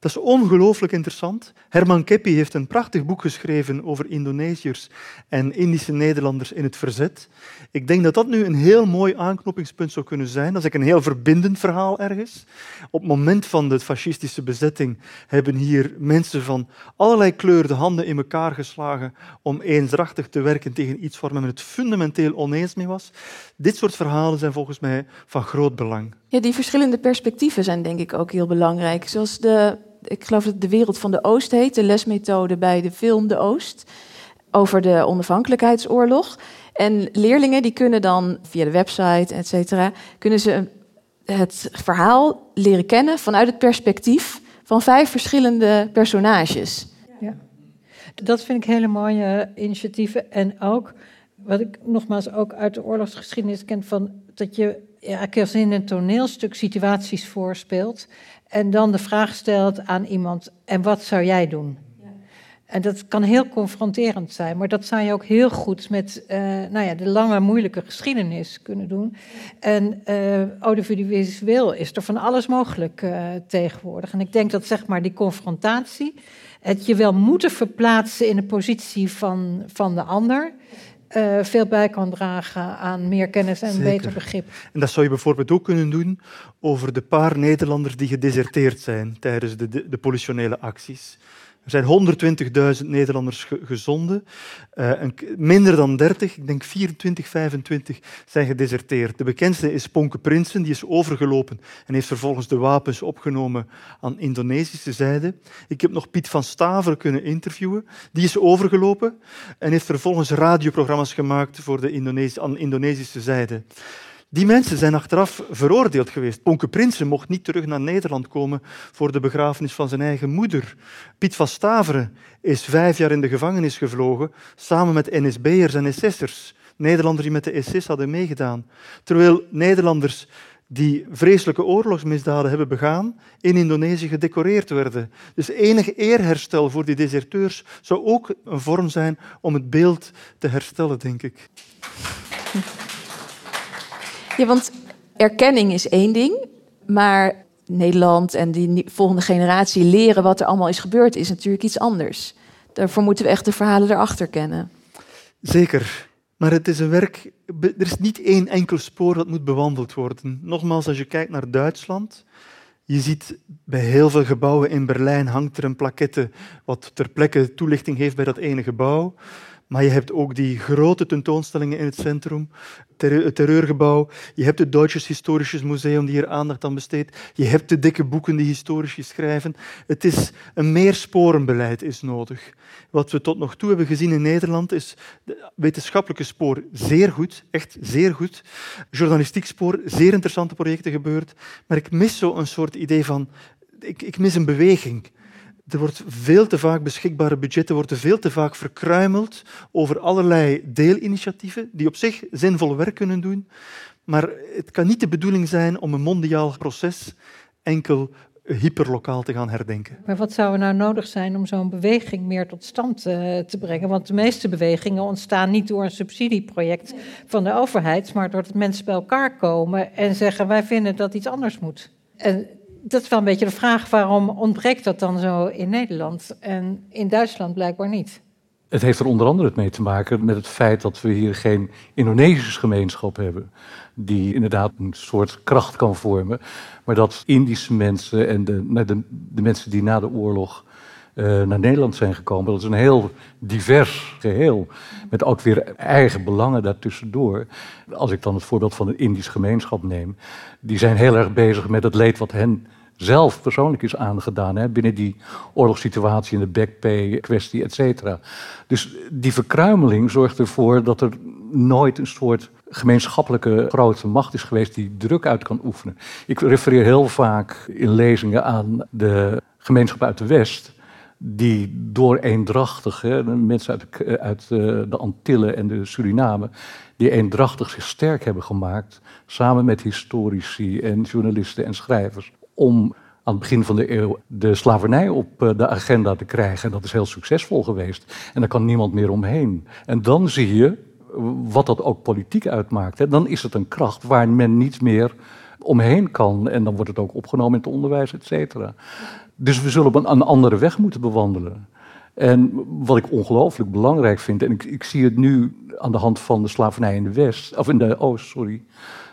[SPEAKER 3] Dat is ongelooflijk interessant. Herman Keppi heeft een prachtig boek geschreven over Indonesiërs en Indische Nederlanders in het verzet. Ik denk dat dat nu een heel mooi aanknopingspunt zou kunnen zijn. Dat is een heel verbindend verhaal ergens. Op het moment van de fascistische bezetting hebben hier mensen van allerlei kleur de handen in elkaar geslagen om eensdrachtig te werken tegen iets waar men het fundamenteel oneens mee was. Dit soort verhalen zijn volgens mij van groot belang.
[SPEAKER 2] Ja, die verschillende perspectieven zijn denk ik ook heel belangrijk. Zoals de ik geloof dat het de wereld van de Oost heet, de lesmethode bij de film De Oost, over de onafhankelijkheidsoorlog. En leerlingen die kunnen dan via de website, et cetera, kunnen ze het verhaal leren kennen vanuit het perspectief van vijf verschillende personages. Ja.
[SPEAKER 6] Dat vind ik hele mooie initiatieven. En ook, wat ik nogmaals ook uit de oorlogsgeschiedenis ken, van dat je ja, als in een toneelstuk situaties voorspeelt. En dan de vraag stelt aan iemand: en wat zou jij doen? En dat kan heel confronterend zijn, maar dat zou je ook heel goed met uh, nou ja, de lange, moeilijke geschiedenis kunnen doen. En uh, audiovisueel is er van alles mogelijk uh, tegenwoordig. En ik denk dat zeg maar die confrontatie, het je wel moeten verplaatsen in de positie van, van de ander, uh, veel bij kan dragen aan meer kennis en beter begrip.
[SPEAKER 3] En dat zou je bijvoorbeeld ook kunnen doen over de paar Nederlanders die gedeserteerd zijn tijdens de, de, de politionele acties. Er zijn 120.000 Nederlanders gezonden. Uh, minder dan 30, ik denk 24, 25, zijn gedeserteerd. De bekendste is Ponke Prinsen, die is overgelopen en heeft vervolgens de wapens opgenomen aan Indonesische zijde. Ik heb nog Piet van Staveren kunnen interviewen. Die is overgelopen en heeft vervolgens radioprogramma's gemaakt voor de aan Indonesische zijde. Die mensen zijn achteraf veroordeeld geweest. Ponke Prinsen mocht niet terug naar Nederland komen voor de begrafenis van zijn eigen moeder. Piet van Staveren is vijf jaar in de gevangenis gevlogen, samen met NSB'ers en SS'ers. Nederlanders die met de SS hadden meegedaan. Terwijl Nederlanders die vreselijke oorlogsmisdaden hebben begaan, in Indonesië gedecoreerd werden. Dus enig eerherstel voor die deserteurs zou ook een vorm zijn om het beeld te herstellen, denk ik.
[SPEAKER 2] Ja, want erkenning is één ding, maar Nederland en die volgende generatie leren wat er allemaal is gebeurd, is natuurlijk iets anders. Daarvoor moeten we echt de verhalen erachter kennen.
[SPEAKER 3] Zeker. Maar het is een werk. Er is niet één enkel spoor dat moet bewandeld worden. Nogmaals, als je kijkt naar Duitsland. Je ziet bij heel veel gebouwen in Berlijn hangt er een plaquette wat ter plekke toelichting heeft bij dat ene gebouw. Maar je hebt ook die grote tentoonstellingen in het centrum, het terreurgebouw. Je hebt het Duitsers Historisches Museum die hier aandacht aan besteedt. Je hebt de dikke boeken die historisch schrijven. Het is een meersporenbeleid is nodig. Wat we tot nog toe hebben gezien in Nederland is het wetenschappelijke spoor zeer goed, echt zeer goed. Journalistiek spoor, zeer interessante projecten gebeurd. Maar ik mis zo een soort idee van, ik, ik mis een beweging. Er wordt veel te vaak beschikbare budgetten worden veel te vaak verkruimeld over allerlei deelinitiatieven die op zich zinvol werk kunnen doen. Maar het kan niet de bedoeling zijn om een mondiaal proces enkel hyperlokaal te gaan herdenken.
[SPEAKER 6] Maar wat zou er nou nodig zijn om zo'n beweging meer tot stand uh, te brengen? Want de meeste bewegingen ontstaan niet door een subsidieproject van de overheid, maar doordat mensen bij elkaar komen en zeggen wij vinden dat iets anders moet. En dat is wel een beetje de vraag, waarom ontbreekt dat dan zo in Nederland en in Duitsland blijkbaar niet?
[SPEAKER 4] Het heeft er onder andere mee te maken met het feit dat we hier geen Indonesische gemeenschap hebben, die inderdaad een soort kracht kan vormen, maar dat Indische mensen en de, nou, de, de mensen die na de oorlog uh, naar Nederland zijn gekomen, dat is een heel divers geheel, met ook weer eigen belangen daartussendoor. Als ik dan het voorbeeld van de Indische gemeenschap neem, die zijn heel erg bezig met het leed wat hen zelf persoonlijk is aangedaan. Hè, binnen die oorlogssituatie en de backpay-kwestie, et cetera. Dus die verkruimeling zorgt ervoor dat er nooit een soort gemeenschappelijke grote macht is geweest die druk uit kan oefenen. Ik refereer heel vaak in lezingen aan de gemeenschap uit de West die door eendrachtig, mensen uit, uit eh, de Antillen en de Suriname, die eendrachtig zich sterk hebben gemaakt, samen met historici en journalisten en schrijvers, om aan het begin van de eeuw de slavernij op eh, de agenda te krijgen. En dat is heel succesvol geweest. En daar kan niemand meer omheen. En dan zie je wat dat ook politiek uitmaakt. Dan is het een kracht waar men niet meer omheen kan. En dan wordt het ook opgenomen in het onderwijs, et cetera. Dus we zullen een, een andere weg moeten bewandelen. En wat ik ongelooflijk belangrijk vind, en ik, ik, zie het nu aan de hand van de slavernij in de West, of in de Oost, sorry,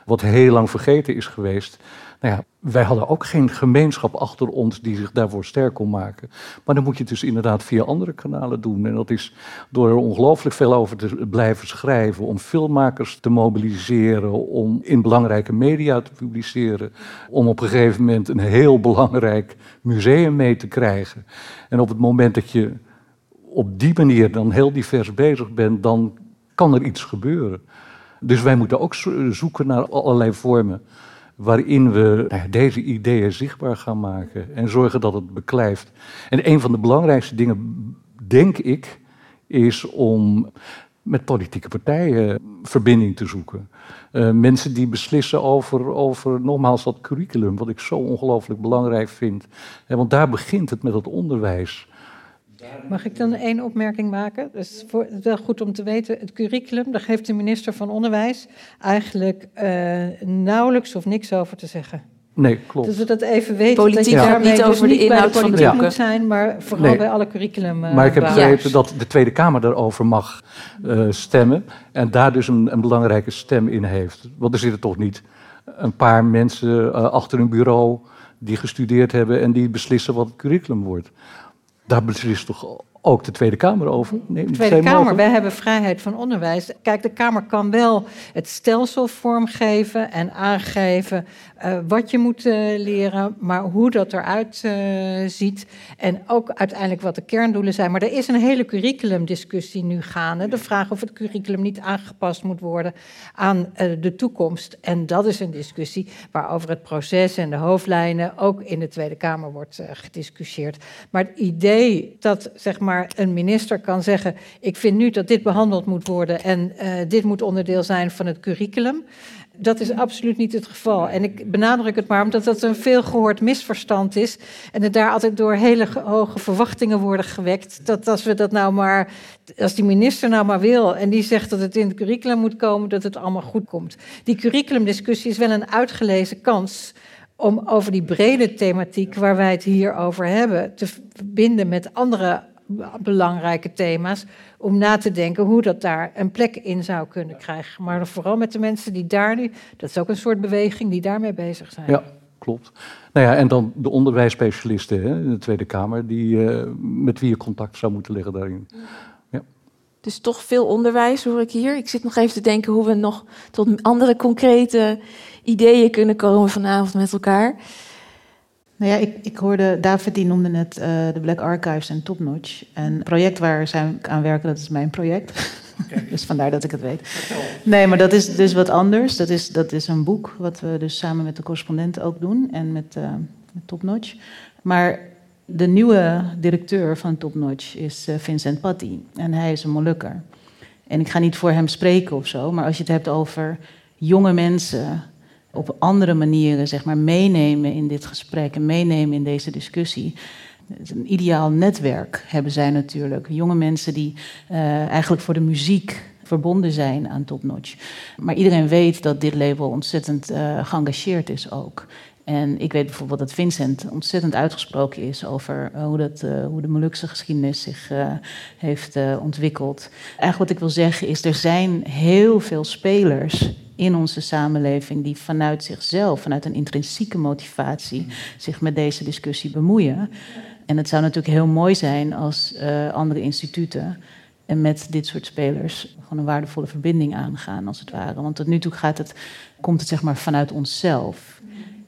[SPEAKER 4] wat heel lang vergeten is geweest. Nou ja, wij hadden ook geen gemeenschap achter ons die zich daarvoor sterk kon maken. Maar dan moet je het dus inderdaad via andere kanalen doen. En dat is door er ongelooflijk veel over te blijven schrijven, om filmmakers te mobiliseren, om in belangrijke media te publiceren, om op een gegeven moment een heel belangrijk museum mee te krijgen. En op het moment dat je op die manier dan heel divers bezig bent, dan kan er iets gebeuren. Dus wij moeten ook zoeken naar allerlei vormen waarin we nou deze ideeën zichtbaar gaan maken en zorgen dat het beklijft. En een van de belangrijkste dingen, denk ik, is om met politieke partijen verbinding te zoeken. Uh, mensen die beslissen over, over, nogmaals, dat curriculum, wat ik zo ongelooflijk belangrijk vind. want daar begint het met het onderwijs.
[SPEAKER 6] Mag ik dan één opmerking maken? Dat is voor, wel goed om te weten. Het curriculum, daar geeft de minister van Onderwijs eigenlijk uh, nauwelijks of niks over te zeggen.
[SPEAKER 4] Nee, klopt.
[SPEAKER 6] Dus we dat even weten.
[SPEAKER 2] Politiek
[SPEAKER 6] dat
[SPEAKER 2] je niet dus over de inhoud
[SPEAKER 6] de
[SPEAKER 2] van
[SPEAKER 6] de
[SPEAKER 2] boeken.
[SPEAKER 6] moet zijn, maar vooral nee. bij alle curriculum. Uh,
[SPEAKER 4] maar ik heb begrepen dat de Tweede Kamer daarover mag uh, stemmen en daar dus een, een, belangrijke stem in heeft. Want er zitten toch niet een paar mensen achter een bureau die gestudeerd hebben en die beslissen wat het curriculum wordt. Daar beslist toch ook de Tweede Kamer over?
[SPEAKER 6] Nee, de Tweede Kamer, wij hebben vrijheid van onderwijs. Kijk, de Kamer kan wel het stelsel vormgeven en aangeven uh, wat je moet uh, leren, maar hoe dat eruit uh, ziet. En ook uiteindelijk wat de kerndoelen zijn. Maar er is een hele curriculumdiscussie nu gaande. De vraag of het curriculum niet aangepast moet worden aan de toekomst. En dat is een discussie waarover het proces en de hoofdlijnen ook in de Tweede Kamer wordt gediscussieerd. Maar het idee dat zeg maar, een minister kan zeggen: Ik vind nu dat dit behandeld moet worden en dit moet onderdeel zijn van het curriculum. Dat is absoluut niet het geval. En ik benadruk het maar omdat dat een veelgehoord misverstand is. En er daar altijd door hele hoge verwachtingen worden gewekt. Dat als we dat nou maar, als die minister nou maar wil en die zegt dat het in het curriculum moet komen, dat het allemaal goed komt. Die curriculumdiscussie is wel een uitgelezen kans om over die brede thematiek waar wij het hier over hebben te verbinden met andere belangrijke thema's om na te denken hoe dat daar een plek in zou kunnen krijgen. Maar vooral met de mensen die daar nu, dat is ook een soort beweging die daarmee bezig zijn.
[SPEAKER 4] Ja, klopt. Nou ja, en dan de onderwijsspecialisten hè, in de Tweede Kamer, die, uh, met wie je contact zou moeten liggen daarin. Ja.
[SPEAKER 2] Dus toch veel onderwijs hoor ik hier. Ik zit nog even te denken hoe we nog tot andere concrete ideeën kunnen komen vanavond met elkaar.
[SPEAKER 5] Nou ja, ik, ik hoorde, David die noemde net uh, de Black Archives en Topnotch. Een project waar zij aan werken, dat is mijn project. *laughs* dus vandaar dat ik het weet. Nee, maar dat is dus wat anders. Dat is, dat is een boek wat we dus samen met de correspondenten ook doen en met, uh, met Topnotch. Maar de nieuwe directeur van Topnotch is uh, Vincent Patti. En hij is een Molukker. En ik ga niet voor hem spreken of zo, maar als je het hebt over jonge mensen op andere manieren zeg maar, meenemen in dit gesprek en meenemen in deze discussie. Een ideaal netwerk hebben zij natuurlijk. Jonge mensen die uh, eigenlijk voor de muziek verbonden zijn aan Top Notch. Maar iedereen weet dat dit label ontzettend uh, geëngageerd is ook. En ik weet bijvoorbeeld dat Vincent ontzettend uitgesproken is over uh, hoe, dat, uh, hoe de Molukse geschiedenis zich uh, heeft ontwikkeld. Eigenlijk wat ik wil zeggen is, er zijn heel veel spelers in onze samenleving die vanuit zichzelf, vanuit een intrinsieke motivatie, zich met deze discussie bemoeien. En het zou natuurlijk heel mooi zijn als andere instituten en met dit soort spelers gewoon een waardevolle verbinding aangaan, als het ware. Want tot nu toe gaat het, komt het zeg maar vanuit onszelf.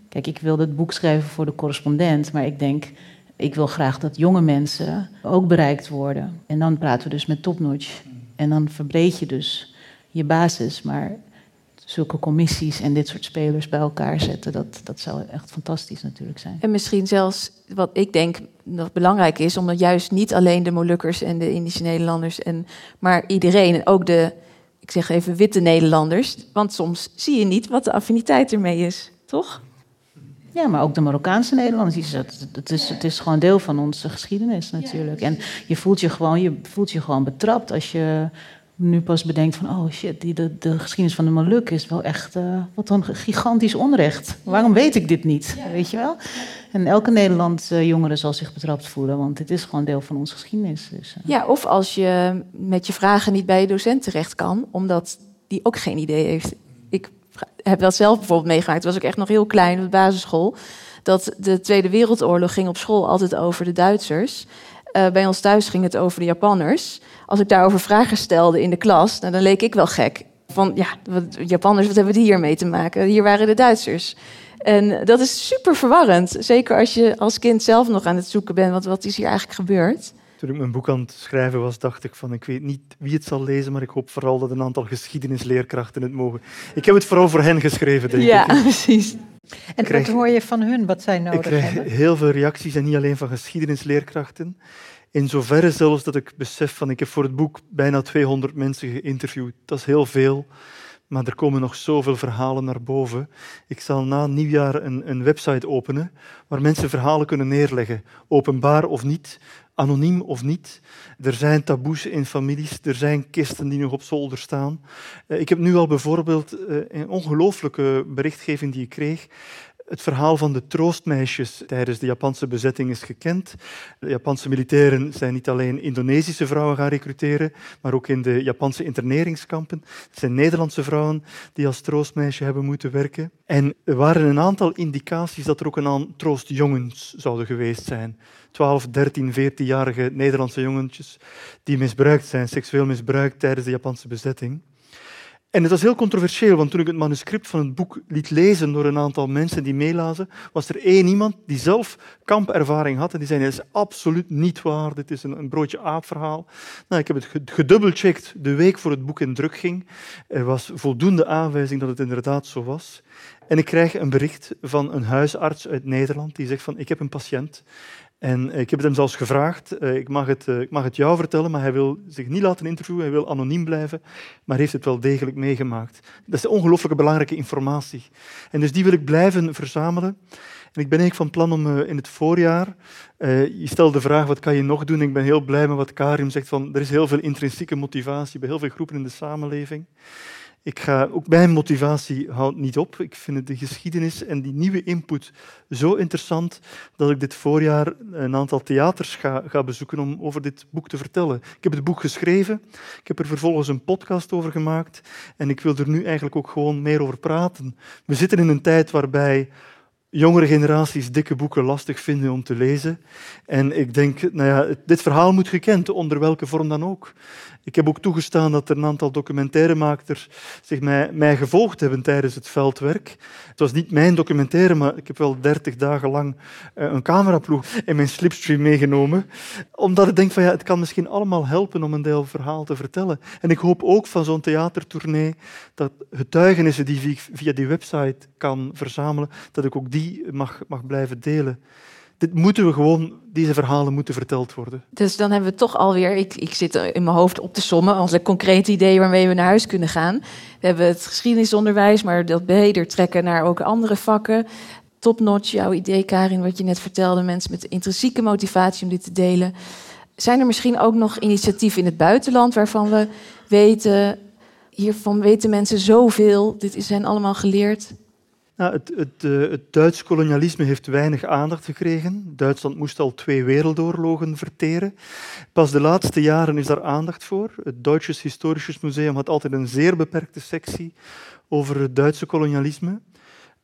[SPEAKER 5] Kijk, ik wilde het boek schrijven voor de correspondent, maar ik denk, ik wil graag dat jonge mensen ook bereikt worden. En dan praten we dus met topnotch. En dan verbreed je dus je basis. Maar zulke commissies en dit soort spelers bij elkaar zetten. Dat, dat zou echt fantastisch natuurlijk zijn.
[SPEAKER 2] En misschien zelfs, wat ik denk dat belangrijk is, omdat juist niet alleen de Molukkers en de Indische Nederlanders, en, maar iedereen, en ook de, ik zeg even witte Nederlanders, want soms zie je niet wat de affiniteit ermee is, toch?
[SPEAKER 5] Ja, maar ook de Marokkaanse Nederlanders. Het is, het is gewoon deel van onze geschiedenis natuurlijk. En je voelt je gewoon, je voelt je gewoon betrapt als je nu pas bedenkt van, oh shit, die, de, de geschiedenis van de Moluk is wel echt, uh, wat een gigantisch onrecht. Waarom weet ik dit niet, weet je wel? En elke Nederlandse jongere zal zich betrapt voelen, want dit is gewoon deel van onze geschiedenis. Dus,
[SPEAKER 2] uh. Ja, of als je met je vragen niet bij je docent terecht kan, omdat die ook geen idee heeft. Heb dat zelf bijvoorbeeld meegemaakt, was ik echt nog heel klein op de basisschool, dat de Tweede Wereldoorlog ging op school altijd over de Duitsers. Uh, bij ons thuis ging het over de Japanners als ik daarover vragen stelde in de klas, nou, dan leek ik wel gek. Van ja, wat, Japanners, wat hebben die hiermee te maken? Hier waren de Duitsers. En dat is super verwarrend. Zeker als je als kind zelf nog aan het zoeken bent, wat, wat is hier eigenlijk gebeurd?
[SPEAKER 3] Toen ik mijn boek aan het schrijven was, dacht ik van ik weet niet wie het zal lezen, maar ik hoop vooral dat een aantal geschiedenisleerkrachten het mogen. Ik heb het vooral voor hen geschreven, denk
[SPEAKER 2] ja,
[SPEAKER 3] ik.
[SPEAKER 2] Ja, *laughs* precies.
[SPEAKER 6] En krijg, wat hoor je van hun, wat zij nodig
[SPEAKER 3] ik krijg
[SPEAKER 6] hebben?
[SPEAKER 3] heel veel reacties en niet alleen van geschiedenisleerkrachten. In zoverre zelfs dat ik besef van ik heb voor het boek bijna 200 mensen geïnterviewd. Dat is heel veel, maar er komen nog zoveel verhalen naar boven. Ik zal na nieuwjaar een, een website openen waar mensen verhalen kunnen neerleggen, openbaar of niet, anoniem of niet. Er zijn taboes in families, er zijn kisten die nog op zolder staan. Ik heb nu al bijvoorbeeld een ongelooflijke berichtgeving die ik kreeg Het verhaal van de troostmeisjes tijdens de Japanse bezetting is gekend. De Japanse militairen zijn niet alleen Indonesische vrouwen gaan recruteren, maar ook in de Japanse interneringskampen. Het zijn Nederlandse vrouwen die als troostmeisje hebben moeten werken. En er waren een aantal indicaties dat er ook een aantal troostjongens zouden geweest zijn. 12, 13, 14-jarige Nederlandse jongetjes die misbruikt zijn, seksueel misbruikt tijdens de Japanse bezetting. En het was heel controversieel, want toen ik het manuscript van het boek liet lezen door een aantal mensen die meelazen, was er één iemand die zelf kampervaring had en die zei, het is absoluut niet waar, dit is een broodje aapverhaal. Nou, ik heb het gedubbelcheckt de week voor het boek in druk ging. Er was voldoende aanwijzing dat het inderdaad zo was. En ik krijg een bericht van een huisarts uit Nederland die zegt van, ik heb een patiënt en ik heb hem zelfs gevraagd, eh, ik mag, het, eh, ik mag het jou vertellen, maar hij wil zich niet laten interviewen, hij wil anoniem blijven, maar heeft het wel degelijk meegemaakt. Dat is ongelooflijk belangrijke informatie. En dus die wil ik blijven verzamelen. En ik ben eigenlijk van plan om eh, in het voorjaar, je stelt de vraag wat kan je nog doen, ik ben heel blij met wat Karim zegt, van, er is heel veel intrinsieke motivatie bij heel veel groepen in de samenleving. Ik ga, ook mijn motivatie houdt niet op. Ik vind de geschiedenis en die nieuwe input zo interessant dat ik dit voorjaar een aantal theaters ga, ga bezoeken om over dit boek te vertellen. Ik heb het boek geschreven, ik heb er vervolgens een podcast over gemaakt en ik wil er nu eigenlijk ook gewoon meer over praten. We zitten in een tijd waarbij jongere generaties dikke boeken lastig vinden om te lezen. En ik denk, nou ja, dit verhaal moet gekend, onder welke vorm dan ook. Ik heb ook toegestaan dat er een aantal documentairemakers zich mij, mij gevolgd hebben tijdens het veldwerk. Het was niet mijn documentaire, maar ik heb wel dertig dagen lang eh, een cameraploeg in mijn slipstream meegenomen. Omdat ik denk van ja, het kan misschien allemaal helpen om een deel verhaal te vertellen. En ik hoop ook van zo'n theatertournee dat getuigenissen die ik via die website kan verzamelen, dat ik ook die mag, mag blijven delen dit moeten we gewoon, deze verhalen moeten verteld worden.
[SPEAKER 2] Dus dan hebben we toch alweer, ik, ik zit in mijn hoofd op te sommen, als een concreet waarmee we naar huis kunnen gaan. We hebben het geschiedenisonderwijs, maar dat breder trekken naar ook andere vakken. Topnotch, jouw idee, Karin, wat je net vertelde, mensen met intrinsieke motivatie om dit te delen. Zijn er misschien ook nog initiatieven in het buitenland waarvan we weten, hiervan weten mensen zoveel, dit zijn allemaal geleerd?
[SPEAKER 3] Nou, het, het, uh, het, Duits kolonialisme heeft weinig aandacht gekregen. Duitsland moest al twee wereldoorlogen verteren. Pas de laatste jaren is daar aandacht voor. Het Deutsches Historisches Museum had altijd een zeer beperkte sectie over het Duitse kolonialisme.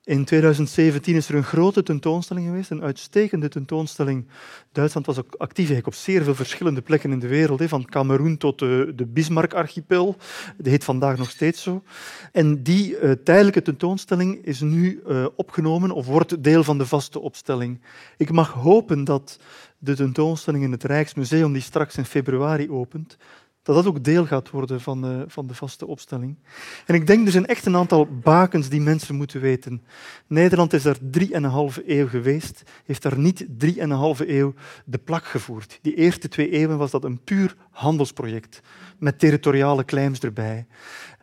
[SPEAKER 3] In 2017 is er een grote tentoonstelling geweest, een uitstekende tentoonstelling. Duitsland was ook actief op zeer veel verschillende plekken in de wereld, van Cameroen tot de, Bismarck-archipel. Dat heet vandaag nog steeds zo. En die uh, tijdelijke tentoonstelling is nu uh, opgenomen of wordt deel van de vaste opstelling. Ik mag hopen dat de tentoonstelling in het Rijksmuseum, die straks in februari opent, dat dat ook deel gaat worden van de, van de vaste opstelling. En ik denk, er zijn echt een aantal bakens die mensen moeten weten. Nederland is daar drieënhalve eeuw geweest, heeft daar niet drieënhalve eeuw de plak gevoerd. Die eerste twee eeuwen was dat een puur handelsproject, met territoriale claims erbij.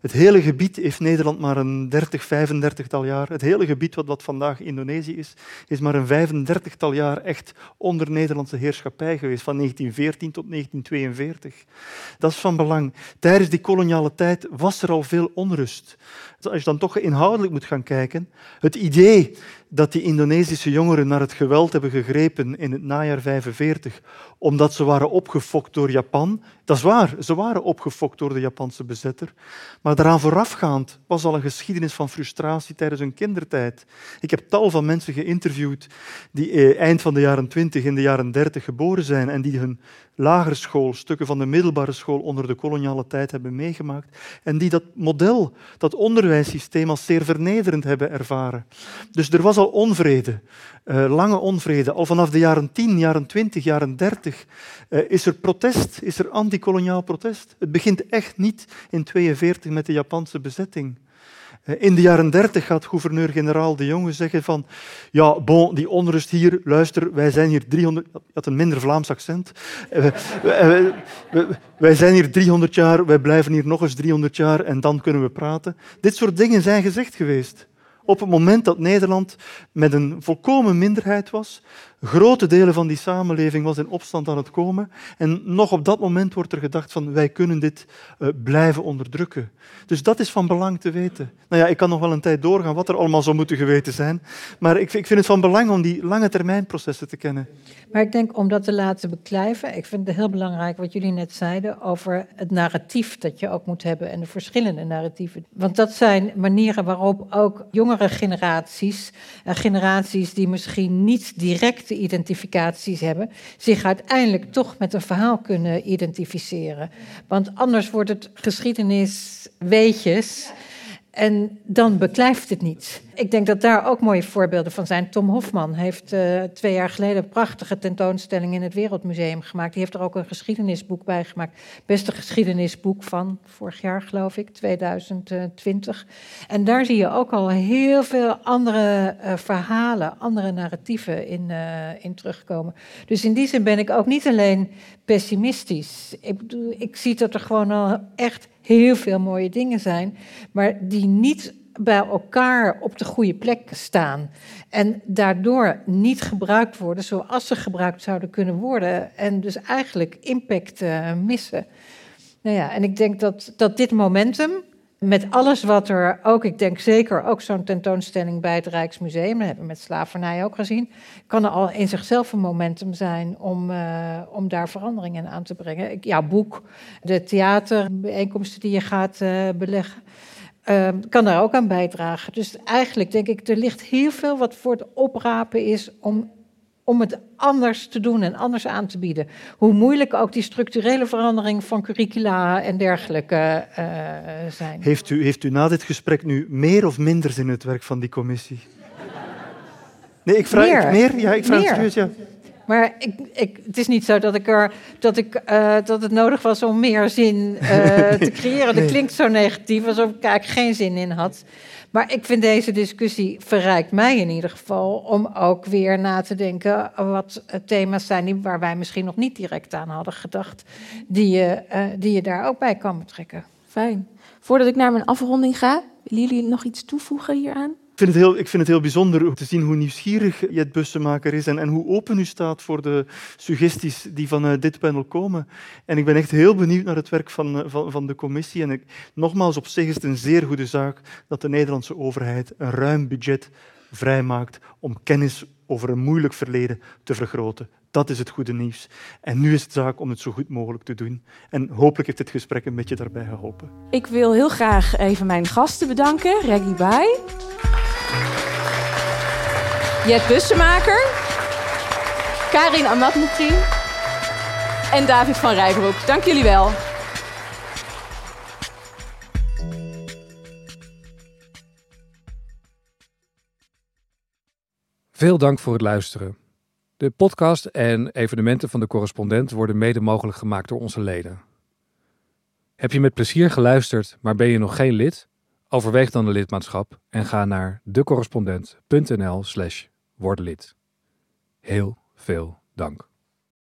[SPEAKER 3] Het hele gebied heeft Nederland maar een 30, 35-tal jaar. Het hele gebied wat, wat vandaag Indonesië is, is maar een 35-tal jaar echt onder Nederlandse heerschappij geweest, van 1914 tot 1942. Dat is van belang. Tijdens die koloniale tijd was er al veel onrust. Als je dan toch inhoudelijk moet gaan kijken, het idee dat die Indonesische jongeren naar het geweld hebben gegrepen in het najaar 45, omdat ze waren opgefokt door Japan. Dat is waar, ze waren opgefokt door de Japanse bezetter. Maar daaraan voorafgaand was al een geschiedenis van frustratie tijdens hun kindertijd. Ik heb tal van mensen geïnterviewd die eh, eind van de jaren 20, in de jaren 30 geboren zijn en die hun lagere school, stukken van de middelbare school onder de koloniale tijd hebben meegemaakt en die dat model, dat onderwijssysteem als zeer vernederend hebben ervaren. Dus er was al onvrede, lange onvrede. Al vanaf de jaren 10, jaren 20, jaren 30 uh, is er protest, is er antikoloniaal protest. Het begint echt niet in 42 met de Japanse bezetting. Eh, in de jaren 30 gaat gouverneur-generaal De Jonge zeggen van ja, bon, die onrust hier, luister, wij zijn hier 300... Hij had een minder Vlaams accent. Eh, wij zijn hier 300 jaar, wij blijven hier nog eens 300 jaar en dan kunnen we praten. Dit soort dingen zijn gezegd geweest. Op het moment dat Nederland met een volkomen minderheid was, Grote delen van die samenleving was in opstand aan het komen. En nog op dat moment wordt er gedacht van wij kunnen dit uh, blijven onderdrukken. Dus dat is van belang te weten. Nou ja, ik kan nog wel een tijd doorgaan wat er allemaal zou moeten geweten zijn. Maar ik, ik vind het van belang om die lange termijn processen te kennen.
[SPEAKER 6] Maar ik denk om dat te laten beklijven, ik vind het heel belangrijk wat jullie net zeiden over het narratief dat je ook moet hebben en de verschillende narratieven. Want dat zijn manieren waarop ook jongere generaties, uh, generaties die misschien niet identificaties hebben, zich uiteindelijk toch met een verhaal kunnen identificeren. Want anders wordt het geschiedenis weetjes en dan beklijft het niet. Ik denk dat daar ook mooie voorbeelden van zijn. Tom Hofman heeft uh, twee jaar geleden een prachtige tentoonstelling in het Wereldmuseum gemaakt. Die heeft er ook een geschiedenisboek bij gemaakt. Beste geschiedenisboek van vorig jaar, geloof ik, 2020. En daar zie je ook al heel veel andere uh, verhalen, andere narratieven in, uh, in terugkomen. Dus in die zin ben ik ook niet alleen pessimistisch. Ik, ik zie dat er gewoon al echt heel veel mooie dingen zijn, maar die niet bij elkaar op de goede plek staan. En daardoor niet gebruikt worden zoals ze gebruikt zouden kunnen worden. En dus eigenlijk impact uh, missen. Nou ja, en ik denk dat, dat dit momentum, met alles wat er ook, ik denk zeker ook zo'n tentoonstelling bij het Rijksmuseum, dat hebben we met slavernij ook gezien, kan er al in zichzelf een momentum zijn om, uh, om daar veranderingen aan te brengen. Jouw boek, de theaterbijeenkomsten die je gaat uh, beleggen, uh, kan daar ook aan bijdragen. Dus eigenlijk denk ik, er ligt heel veel wat voor het oprapen is om om het anders te doen en anders aan te bieden. Hoe moeilijk ook die structurele verandering van curricula en dergelijke uh, zijn.
[SPEAKER 3] Heeft u, heeft u na dit gesprek nu meer of minder zin in het werk van die commissie? Nee, ik vraag
[SPEAKER 6] meer.
[SPEAKER 3] meer? Ja, ik vraag serieus, ja.
[SPEAKER 6] Maar ik, ik, het is niet zo dat, ik er, dat, ik, uh, dat het nodig was om meer zin *laughs* uh, te creëren. Dat klinkt zo negatief, alsof ik eigenlijk geen zin in had. Maar ik vind deze discussie verrijkt mij in ieder geval om ook weer na te denken wat thema's zijn waar wij misschien nog niet direct aan hadden gedacht, die je, uh, die je daar ook bij kan betrekken.
[SPEAKER 2] Fijn. Voordat ik naar mijn afronding ga, willen jullie nog iets toevoegen hieraan?
[SPEAKER 3] Ik vind, het heel, ik vind het heel bijzonder om te zien hoe nieuwsgierig Jet Bussemaker is en, hoe open u staat voor de suggesties die van uh, dit panel komen. En ik ben echt heel benieuwd naar het werk van, uh, van, van de commissie. En ik, nogmaals, op zich is het een zeer goede zaak dat de Nederlandse overheid een ruim budget vrijmaakt om kennis over een moeilijk verleden te vergroten. Dat is het goede nieuws. En nu is het zaak om het zo goed mogelijk te doen. En hopelijk heeft dit gesprek een beetje daarbij geholpen.
[SPEAKER 2] Ik wil heel graag even mijn gasten bedanken. Reggie Bai. Jet Bussemaker. Karin Amatmoutrin. En David van Rijbroek. Dank jullie wel.
[SPEAKER 1] Veel dank voor het luisteren. De podcast en evenementen van de correspondent worden mede mogelijk gemaakt door onze leden. Heb je met plezier geluisterd, maar ben je nog geen lid? Overweeg dan de lidmaatschap en ga naar decorrespondent.nl/slash word lid. Heel veel dank.